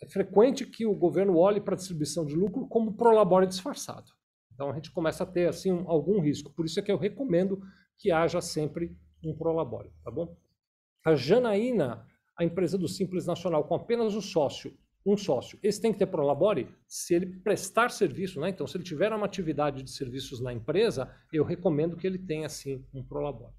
é frequente que o governo olhe para a distribuição de lucro como prolabore disfarçado. Então a gente começa a ter assim um, algum risco. Por isso é que eu recomendo que haja sempre um prolabore, tá bom? A Janaína, a empresa do Simples Nacional, com apenas um sócio, um sócio, esse tem que ter prolabore se ele prestar serviço, né? Então, se ele tiver uma atividade de serviços na empresa, eu recomendo que ele tenha sim um prolabore.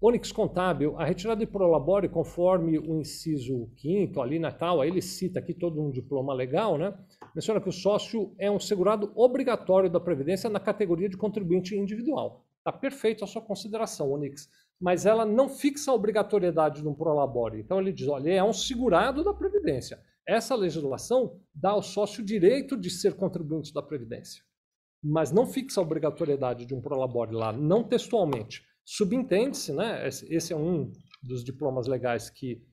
Onix Contábil, a retirada de prolabore, conforme o inciso 5 ali na tal, ele cita aqui todo um diploma legal, né? Menciona que o sócio é um segurado obrigatório da Previdência na categoria de contribuinte individual. Está perfeito a sua consideração, Onix. Mas ela não fixa a obrigatoriedade de um prolabore. Então ele diz, olha, ele é um segurado da Previdência. Essa legislação dá ao sócio o direito de ser contribuinte da Previdência. Mas não fixa a obrigatoriedade de um prolabore lá, não textualmente. Subentende-se, né? Esse é um dos diplomas legais que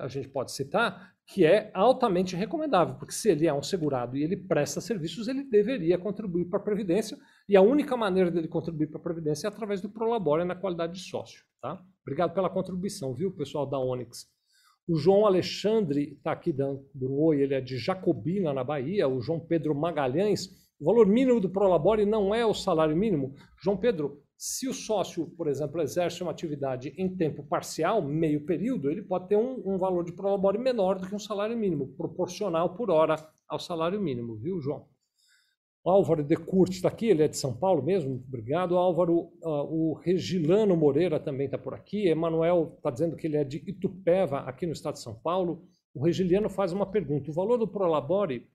a gente pode citar, que é altamente recomendável, porque se ele é um segurado e ele presta serviços, ele deveria contribuir para a Previdência, e a única maneira dele contribuir para a Previdência é através do Prolabore na qualidade de sócio. Tá? Obrigado pela contribuição, viu, pessoal da Onyx. O João Alexandre está aqui dando um oi, ele é de Jacobina, na Bahia. O João Pedro Magalhães, o valor mínimo do Prolabore não é o salário mínimo. João Pedro, se o sócio, por exemplo, exerce uma atividade em tempo parcial, meio período, ele pode ter um, um valor de prolabore menor do que um salário mínimo, proporcional por hora ao salário mínimo, viu, João? O Álvaro de Curte está aqui, ele é de São Paulo mesmo, obrigado. Álvaro, uh, o Regilano Moreira também está por aqui. Emanuel está dizendo que ele é de Itupeva, aqui no estado de São Paulo. O Regiliano faz uma pergunta: o valor do Prolabore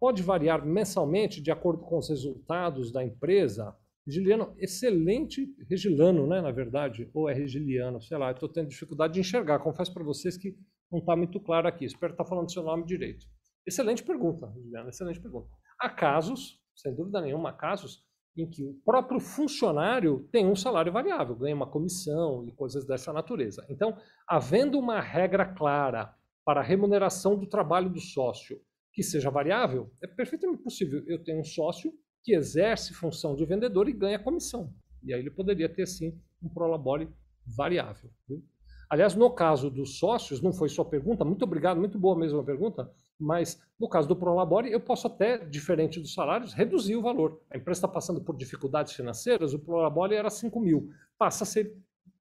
pode variar mensalmente de acordo com os resultados da empresa? Regiliano, excelente Regilano, né, na verdade, ou é Regiliano, sei lá, estou tendo dificuldade de enxergar, confesso para vocês que não está muito claro aqui, espero estar tá falando seu nome direito. Excelente pergunta, Regiliano, excelente pergunta. Há casos, sem dúvida nenhuma, casos em que o próprio funcionário tem um salário variável, ganha uma comissão e coisas dessa natureza. Então, havendo uma regra clara para a remuneração do trabalho do sócio que seja variável, é perfeitamente possível. Eu tenho um sócio que exerce função de vendedor e ganha comissão. E aí ele poderia ter, sim, um prolabore variável. Viu? Aliás, no caso dos sócios, não foi sua pergunta, muito obrigado, muito boa mesmo a pergunta, mas no caso do Prolabore, eu posso até, diferente dos salários, reduzir o valor. A empresa está passando por dificuldades financeiras, o Prolabore era 5 mil, passa a ser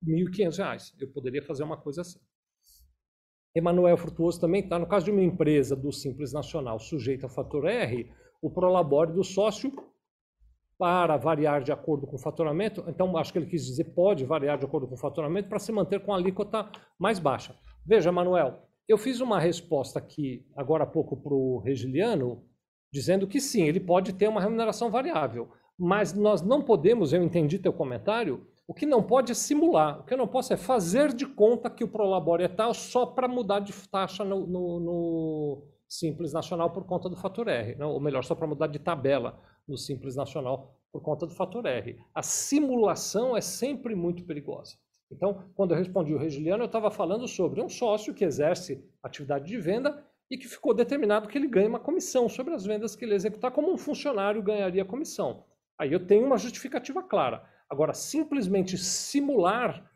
R$ 1.500. Eu poderia fazer uma coisa assim. Emanuel Frutuoso também está, no caso de uma empresa do Simples Nacional sujeita ao fator R, o Prolabore do sócio para variar de acordo com o faturamento, então acho que ele quis dizer pode variar de acordo com o faturamento para se manter com a alíquota mais baixa. Veja, Manuel, eu fiz uma resposta aqui agora há pouco para o Regiliano, dizendo que sim, ele pode ter uma remuneração variável, mas nós não podemos, eu entendi teu comentário, o que não pode é simular, o que eu não posso é fazer de conta que o Prolabore é tal só para mudar de taxa no, no, no Simples Nacional por conta do fator R, não, ou melhor, só para mudar de tabela no Simples Nacional por conta do fator R. A simulação é sempre muito perigosa. Então, quando eu respondi o Regiliano, eu estava falando sobre um sócio que exerce atividade de venda e que ficou determinado que ele ganhe uma comissão sobre as vendas que ele executar, como um funcionário ganharia comissão. Aí eu tenho uma justificativa clara. Agora, simplesmente simular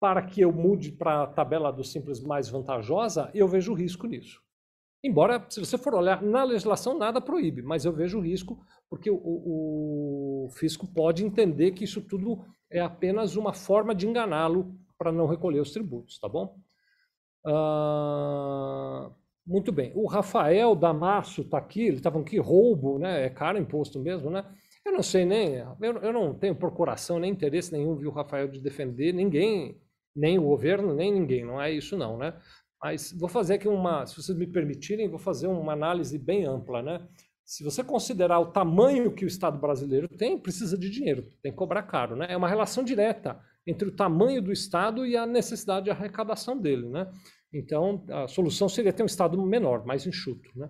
para que eu mude para a tabela do simples mais vantajosa, eu vejo risco nisso. Embora, se você for olhar na legislação, nada proíbe, mas eu vejo risco porque o, o, o fisco pode entender que isso tudo é apenas uma forma de enganá-lo para não recolher os tributos, tá bom? Uh, muito bem. O Rafael Damasio está aqui, ele estava aqui, roubo, né? É caro imposto mesmo, né? Eu não sei nem, eu, eu não tenho procuração, nem interesse nenhum, viu, Rafael, de defender ninguém, nem o governo, nem ninguém, não é isso não, né? Mas vou fazer aqui uma, se vocês me permitirem, vou fazer uma análise bem ampla, né? Se você considerar o tamanho que o Estado brasileiro tem, precisa de dinheiro, tem que cobrar caro, né? É uma relação direta entre o tamanho do Estado e a necessidade de arrecadação dele, né? Então, a solução seria ter um Estado menor, mais enxuto, né?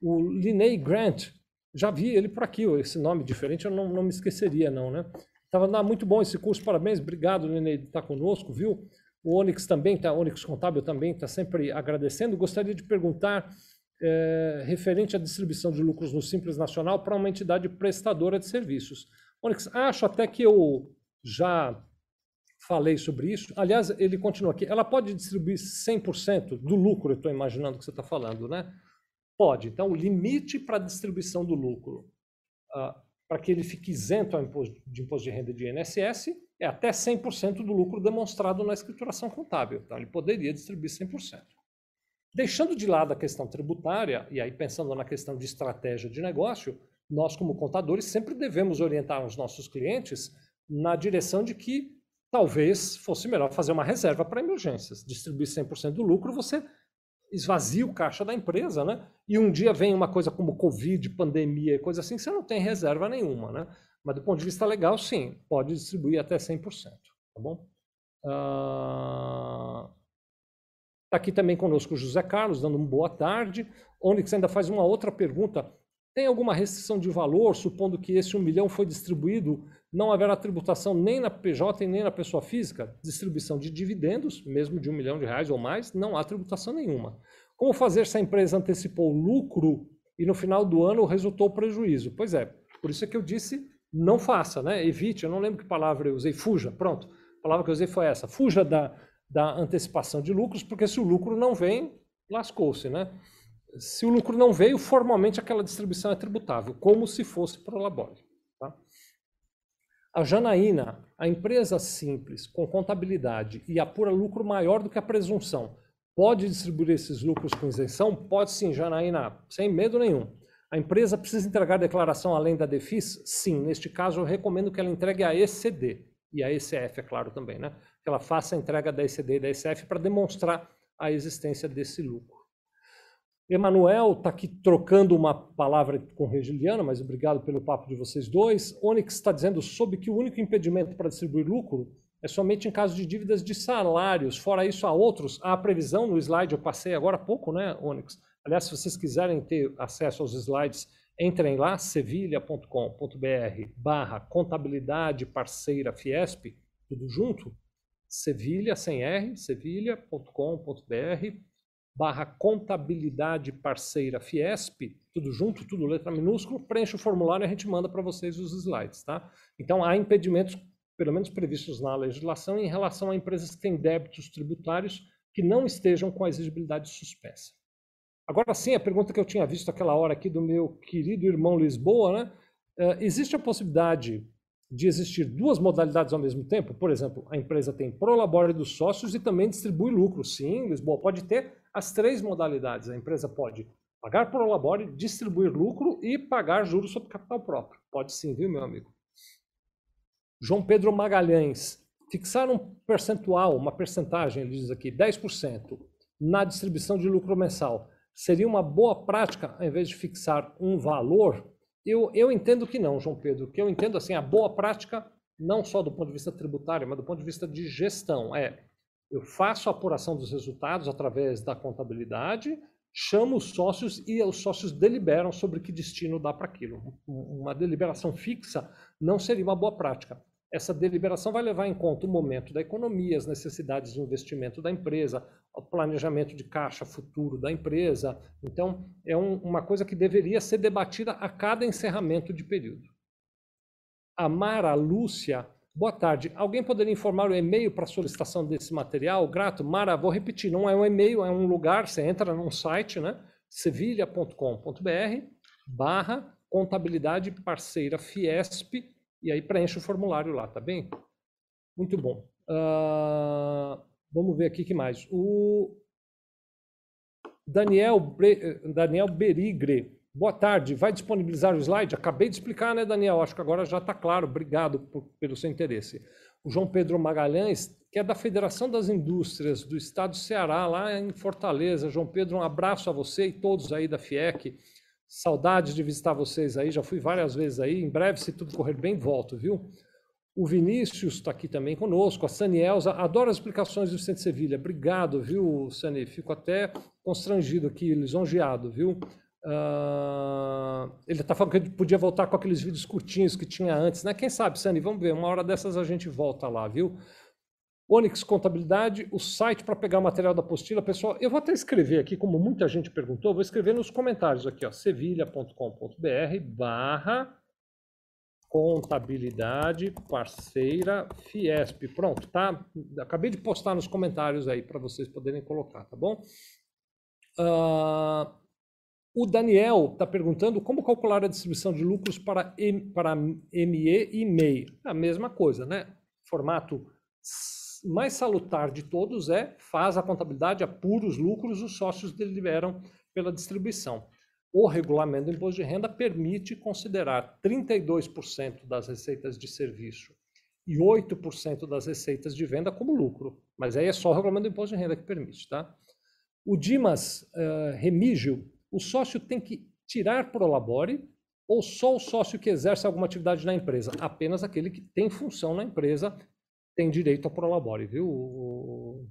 O Linney Grant, já vi ele por aqui, esse nome diferente eu não, não me esqueceria não, né? Estava muito bom esse curso, parabéns, obrigado Linney de estar conosco, viu? O Onyx também está, Onyx Contábil também está sempre agradecendo. Gostaria de perguntar, é, referente à distribuição de lucros no Simples Nacional para uma entidade prestadora de serviços. Onyx, acho até que eu já falei sobre isso. Aliás, ele continua aqui. Ela pode distribuir 100% do lucro, eu estou imaginando que você está falando, né? Pode. Então, o limite para a distribuição do lucro, uh, para que ele fique isento de imposto de renda de INSS, é até 100% do lucro demonstrado na escrituração contábil. Então, ele poderia distribuir 100%. Deixando de lado a questão tributária, e aí pensando na questão de estratégia de negócio, nós, como contadores, sempre devemos orientar os nossos clientes na direção de que talvez fosse melhor fazer uma reserva para emergências. Distribuir 100% do lucro, você esvazia o caixa da empresa, né? E um dia vem uma coisa como Covid, pandemia e coisa assim, você não tem reserva nenhuma, né? Mas do ponto de vista legal, sim, pode distribuir até 100%, tá bom? Uh... aqui também conosco o José Carlos, dando uma boa tarde. Onyx ainda faz uma outra pergunta. Tem alguma restrição de valor, supondo que esse um milhão foi distribuído, não haverá tributação nem na PJ e nem na pessoa física? Distribuição de dividendos, mesmo de um milhão de reais ou mais, não há tributação nenhuma. Como fazer se a empresa antecipou lucro e no final do ano resultou prejuízo? Pois é, por isso é que eu disse não faça, né? Evite, eu não lembro que palavra eu usei, fuja, pronto. A palavra que eu usei foi essa, fuja da, da antecipação de lucros, porque se o lucro não vem, lascou-se, né? Se o lucro não veio, formalmente aquela distribuição é tributável, como se fosse pro labore. A Janaína, a empresa simples, com contabilidade e apura lucro maior do que a presunção, pode distribuir esses lucros com isenção? Pode sim, Janaína, sem medo nenhum. A empresa precisa entregar declaração além da DEFIS? Sim. Neste caso, eu recomendo que ela entregue a ECD e a ECF, é claro, também, né? Que ela faça a entrega da ECD e da ECF para demonstrar a existência desse lucro. Emanuel está aqui trocando uma palavra com Regiliano, mas obrigado pelo papo de vocês dois. Onyx está dizendo sobre que o único impedimento para distribuir lucro é somente em caso de dívidas de salários. Fora isso, há outros. Há a previsão no slide, eu passei agora há pouco, né, Onyx? Aliás, se vocês quiserem ter acesso aos slides, Entrem lá, sevilha.com.br barra contabilidade parceira Fiesp, tudo junto, Sevilha, sem R, sevilha.com.br barra contabilidade parceira Fiesp, tudo junto, tudo letra minúscula, preenche o formulário e a gente manda para vocês os slides, tá? Então, há impedimentos, pelo menos previstos na legislação, em relação a empresas que têm débitos tributários que não estejam com a exigibilidade suspensa. Agora sim, a pergunta que eu tinha visto aquela hora aqui do meu querido irmão Lisboa, né? Uh, existe a possibilidade de existir duas modalidades ao mesmo tempo? Por exemplo, a empresa tem prolabore dos sócios e também distribui lucro. Sim, Lisboa pode ter as três modalidades. A empresa pode pagar prolabore, distribuir lucro e pagar juros sobre capital próprio. Pode sim, viu, meu amigo? João Pedro Magalhães, fixar um percentual, uma percentagem, ele diz aqui, 10% na distribuição de lucro mensal seria uma boa prática, ao invés de fixar um valor? Eu, eu entendo que não, João Pedro, que eu entendo assim, a boa prática, não só do ponto de vista tributário, mas do ponto de vista de gestão, é eu faço a apuração dos resultados através da contabilidade, chamo os sócios e os sócios deliberam sobre que destino dá para aquilo. Uma deliberação fixa não seria uma boa prática essa deliberação vai levar em conta o momento da economia, as necessidades de investimento da empresa, o planejamento de caixa futuro da empresa. Então, é um, uma coisa que deveria ser debatida a cada encerramento de período. A Mara Lúcia, boa tarde. Alguém poderia informar o e-mail para solicitação desse material? Grato. Mara, vou repetir, não é um e-mail, é um lugar, você entra num site, né? sevilha.com.br barra contabilidade parceira Fiesp e aí preenche o formulário lá, tá bem? Muito bom. Uh, vamos ver aqui que mais. O Daniel, Bre... Daniel Berigre. Boa tarde. Vai disponibilizar o slide? Acabei de explicar, né, Daniel? Acho que agora já está claro. Obrigado por, pelo seu interesse. O João Pedro Magalhães, que é da Federação das Indústrias do Estado do Ceará, lá em Fortaleza. João Pedro, um abraço a você e todos aí da FIEC. Saudades de visitar vocês aí, já fui várias vezes aí. Em breve, se tudo correr bem, volto, viu? O Vinícius está aqui também conosco, a Sanielza, adoro as explicações do Vicente Sevilha. Obrigado, viu, Sani? Fico até constrangido aqui, lisonjeado, viu? Uh, ele está falando que ele podia voltar com aqueles vídeos curtinhos que tinha antes, né? Quem sabe, Sani? Vamos ver, uma hora dessas a gente volta lá, viu? Onyx Contabilidade, o site para pegar o material da apostila. Pessoal, eu vou até escrever aqui, como muita gente perguntou, vou escrever nos comentários aqui, ó, sevilha.com.br barra contabilidade parceira Fiesp. Pronto, tá? Acabei de postar nos comentários aí para vocês poderem colocar, tá bom? Uh, o Daniel está perguntando como calcular a distribuição de lucros para, M, para ME e MEI. A mesma coisa, né? Formato mais salutar de todos é faz a contabilidade, apura os lucros, os sócios deliberam pela distribuição. O regulamento do imposto de renda permite considerar 32% das receitas de serviço e 8% das receitas de venda como lucro. Mas aí é só o regulamento do imposto de renda que permite, tá? O Dimas uh, Remígio, o sócio tem que tirar pro labore ou só o sócio que exerce alguma atividade na empresa? Apenas aquele que tem função na empresa tem direito a prolabore, viu? O,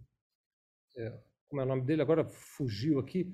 é, como é o nome dele? Agora fugiu aqui.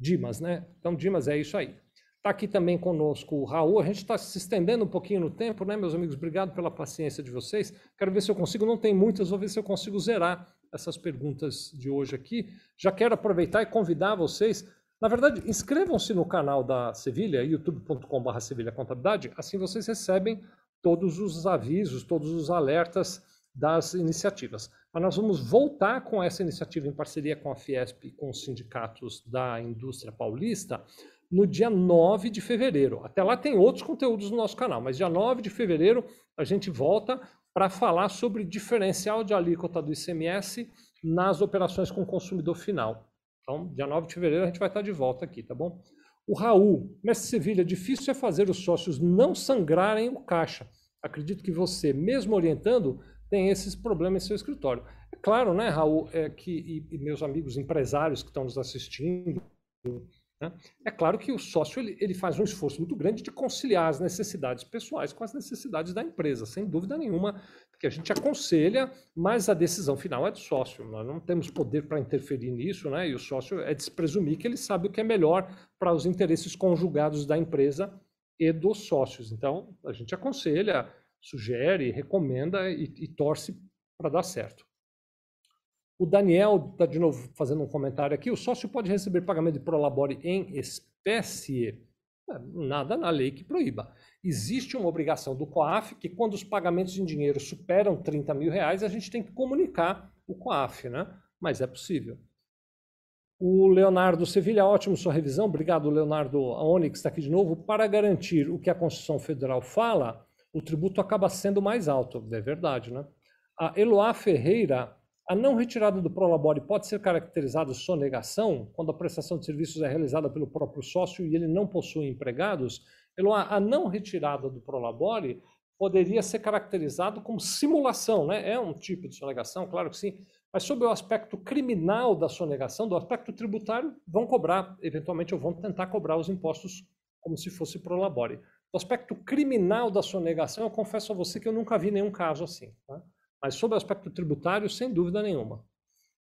Dimas, né? Então, Dimas, é isso aí. Está aqui também conosco o Raul. A gente está se estendendo um pouquinho no tempo, né, meus amigos? Obrigado pela paciência de vocês. Quero ver se eu consigo, não tem muitas, vou ver se eu consigo zerar essas perguntas de hoje aqui. Já quero aproveitar e convidar vocês. Na verdade, inscrevam-se no canal da Sevilha, youtube.com.br Sevilha Contabilidade, assim vocês recebem todos os avisos, todos os alertas das iniciativas. Mas nós vamos voltar com essa iniciativa em parceria com a Fiesp e com os sindicatos da indústria paulista no dia 9 de fevereiro. Até lá tem outros conteúdos no nosso canal, mas dia 9 de fevereiro a gente volta para falar sobre diferencial de alíquota do ICMS nas operações com consumidor final. Então, dia 9 de fevereiro a gente vai estar de volta aqui, tá bom? O Raul, Mestre Sevilha, difícil é fazer os sócios não sangrarem o caixa. Acredito que você, mesmo orientando, tem esses problemas em seu escritório. É claro, né, Raul, é que, e, e meus amigos empresários que estão nos assistindo, é claro que o sócio ele, ele faz um esforço muito grande de conciliar as necessidades pessoais com as necessidades da empresa, sem dúvida nenhuma, porque a gente aconselha, mas a decisão final é do sócio. Nós não temos poder para interferir nisso, né? E o sócio é de se presumir que ele sabe o que é melhor para os interesses conjugados da empresa e dos sócios. Então, a gente aconselha, sugere, recomenda e, e torce para dar certo. O Daniel está de novo fazendo um comentário aqui. O sócio pode receber pagamento de prolabore em espécie? É, nada na lei que proíba. Existe uma obrigação do COAF que quando os pagamentos em dinheiro superam 30 mil reais, a gente tem que comunicar o COAF, né? Mas é possível. O Leonardo Sevilha, ótimo sua revisão. Obrigado, Leonardo. A Onyx está aqui de novo. Para garantir o que a Constituição Federal fala, o tributo acaba sendo mais alto. É verdade, né? A Eloá Ferreira, a não retirada do prolabore pode ser caracterizada sonegação quando a prestação de serviços é realizada pelo próprio sócio e ele não possui empregados? Eloá, a não retirada do prolabore poderia ser caracterizado como simulação, né? É um tipo de sonegação, claro que sim, mas sobre o aspecto criminal da sonegação, do aspecto tributário, vão cobrar, eventualmente, ou vão tentar cobrar os impostos como se fosse pro labore. Do aspecto criminal da sonegação, eu confesso a você que eu nunca vi nenhum caso assim. Tá? Mas sobre o aspecto tributário, sem dúvida nenhuma.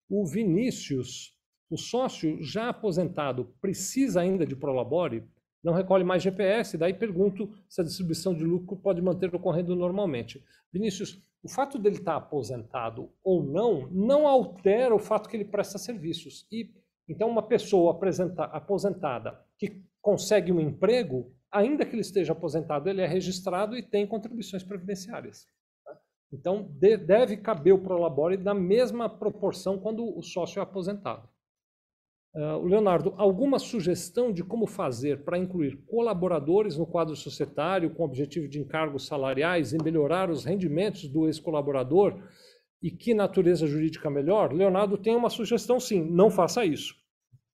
O Vinícius, o sócio já aposentado, precisa ainda de prolabore? Não recolhe mais GPS, daí pergunto se a distribuição de lucro pode manter ocorrendo normalmente. Vinícius, o fato dele estar aposentado ou não, não altera o fato que ele presta serviços. E então uma pessoa aposentada que consegue um emprego, ainda que ele esteja aposentado, ele é registrado e tem contribuições previdenciárias. Então deve caber o prolabore na mesma proporção quando o sócio é aposentado. Uh, Leonardo, alguma sugestão de como fazer para incluir colaboradores no quadro societário com objetivo de encargos salariais e melhorar os rendimentos do ex-colaborador? E que natureza jurídica melhor? Leonardo tem uma sugestão sim, não faça isso.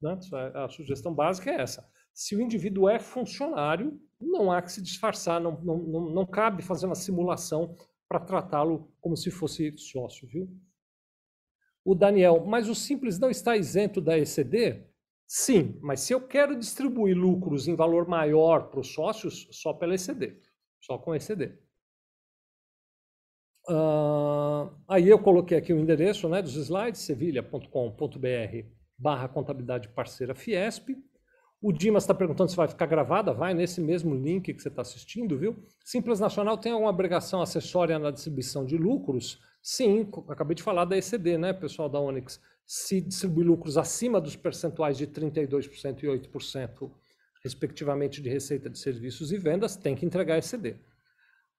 Né? É, a sugestão básica é essa. Se o indivíduo é funcionário, não há que se disfarçar, não, não, não, não cabe fazer uma simulação para tratá-lo como se fosse sócio, viu? o Daniel, mas o Simples não está isento da ECD? Sim, mas se eu quero distribuir lucros em valor maior para os sócios, só pela ECD, só com ECD. Uh, aí eu coloquei aqui o endereço né, dos slides, sevilha.com.br barra contabilidade parceira Fiesp. O Dimas está perguntando se vai ficar gravada, vai nesse mesmo link que você está assistindo, viu? Simples Nacional tem alguma obrigação acessória na distribuição de lucros? Sim, acabei de falar da ECD, né, pessoal da Onyx. Se distribui lucros acima dos percentuais de 32% e 8%, respectivamente, de receita de serviços e vendas, tem que entregar ECD.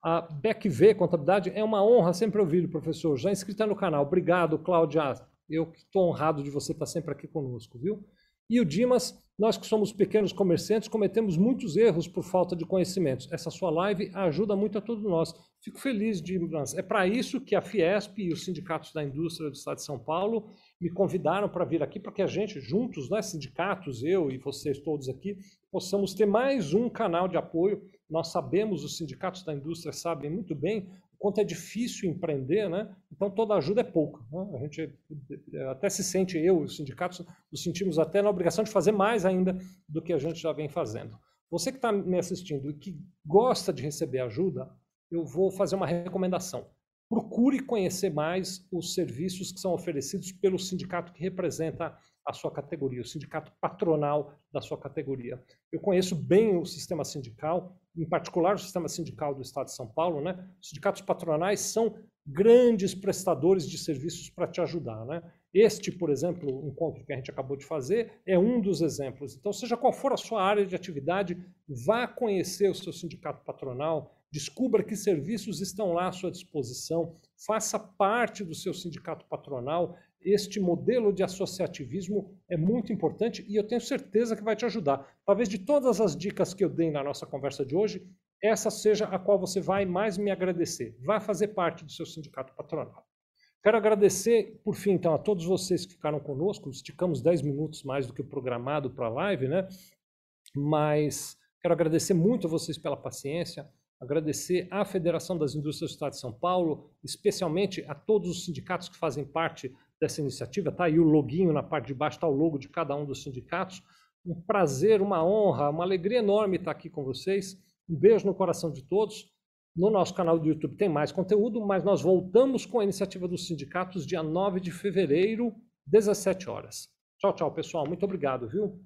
A BECV Contabilidade é uma honra sempre ouvir, professor. Já inscrita no canal. Obrigado, Cláudia. Eu estou honrado de você estar sempre aqui conosco, viu? E o Dimas, nós que somos pequenos comerciantes, cometemos muitos erros por falta de conhecimentos. Essa sua live ajuda muito a todos nós. Fico feliz, Dimas. É para isso que a Fiesp e os sindicatos da indústria do Estado de São Paulo me convidaram para vir aqui, para que a gente, juntos, né, sindicatos, eu e vocês todos aqui, possamos ter mais um canal de apoio. Nós sabemos, os sindicatos da indústria sabem muito bem quanto é difícil empreender, né? Então toda ajuda é pouca. Né? A gente até se sente, eu os sindicatos, nos sentimos até na obrigação de fazer mais ainda do que a gente já vem fazendo. Você que está me assistindo e que gosta de receber ajuda, eu vou fazer uma recomendação. Procure conhecer mais os serviços que são oferecidos pelo sindicato que representa a sua categoria, o sindicato patronal da sua categoria. Eu conheço bem o sistema sindical, em particular o sistema sindical do Estado de São Paulo, né? Os sindicatos patronais são grandes prestadores de serviços para te ajudar, né? Este, por exemplo, o encontro que a gente acabou de fazer é um dos exemplos. Então, seja qual for a sua área de atividade, vá conhecer o seu sindicato patronal, descubra que serviços estão lá à sua disposição, faça parte do seu sindicato patronal este modelo de associativismo é muito importante e eu tenho certeza que vai te ajudar. Talvez de todas as dicas que eu dei na nossa conversa de hoje, essa seja a qual você vai mais me agradecer. Vá fazer parte do seu sindicato patronal. Quero agradecer, por fim, então, a todos vocês que ficaram conosco. Esticamos 10 minutos mais do que o programado para a live, né? Mas quero agradecer muito a vocês pela paciência, agradecer à Federação das Indústrias do Estado de São Paulo, especialmente a todos os sindicatos que fazem parte dessa iniciativa. Está aí o loginho na parte de baixo, está o logo de cada um dos sindicatos. Um prazer, uma honra, uma alegria enorme estar aqui com vocês. Um beijo no coração de todos. No nosso canal do YouTube tem mais conteúdo, mas nós voltamos com a iniciativa dos sindicatos dia 9 de fevereiro, 17 horas. Tchau, tchau, pessoal. Muito obrigado, viu?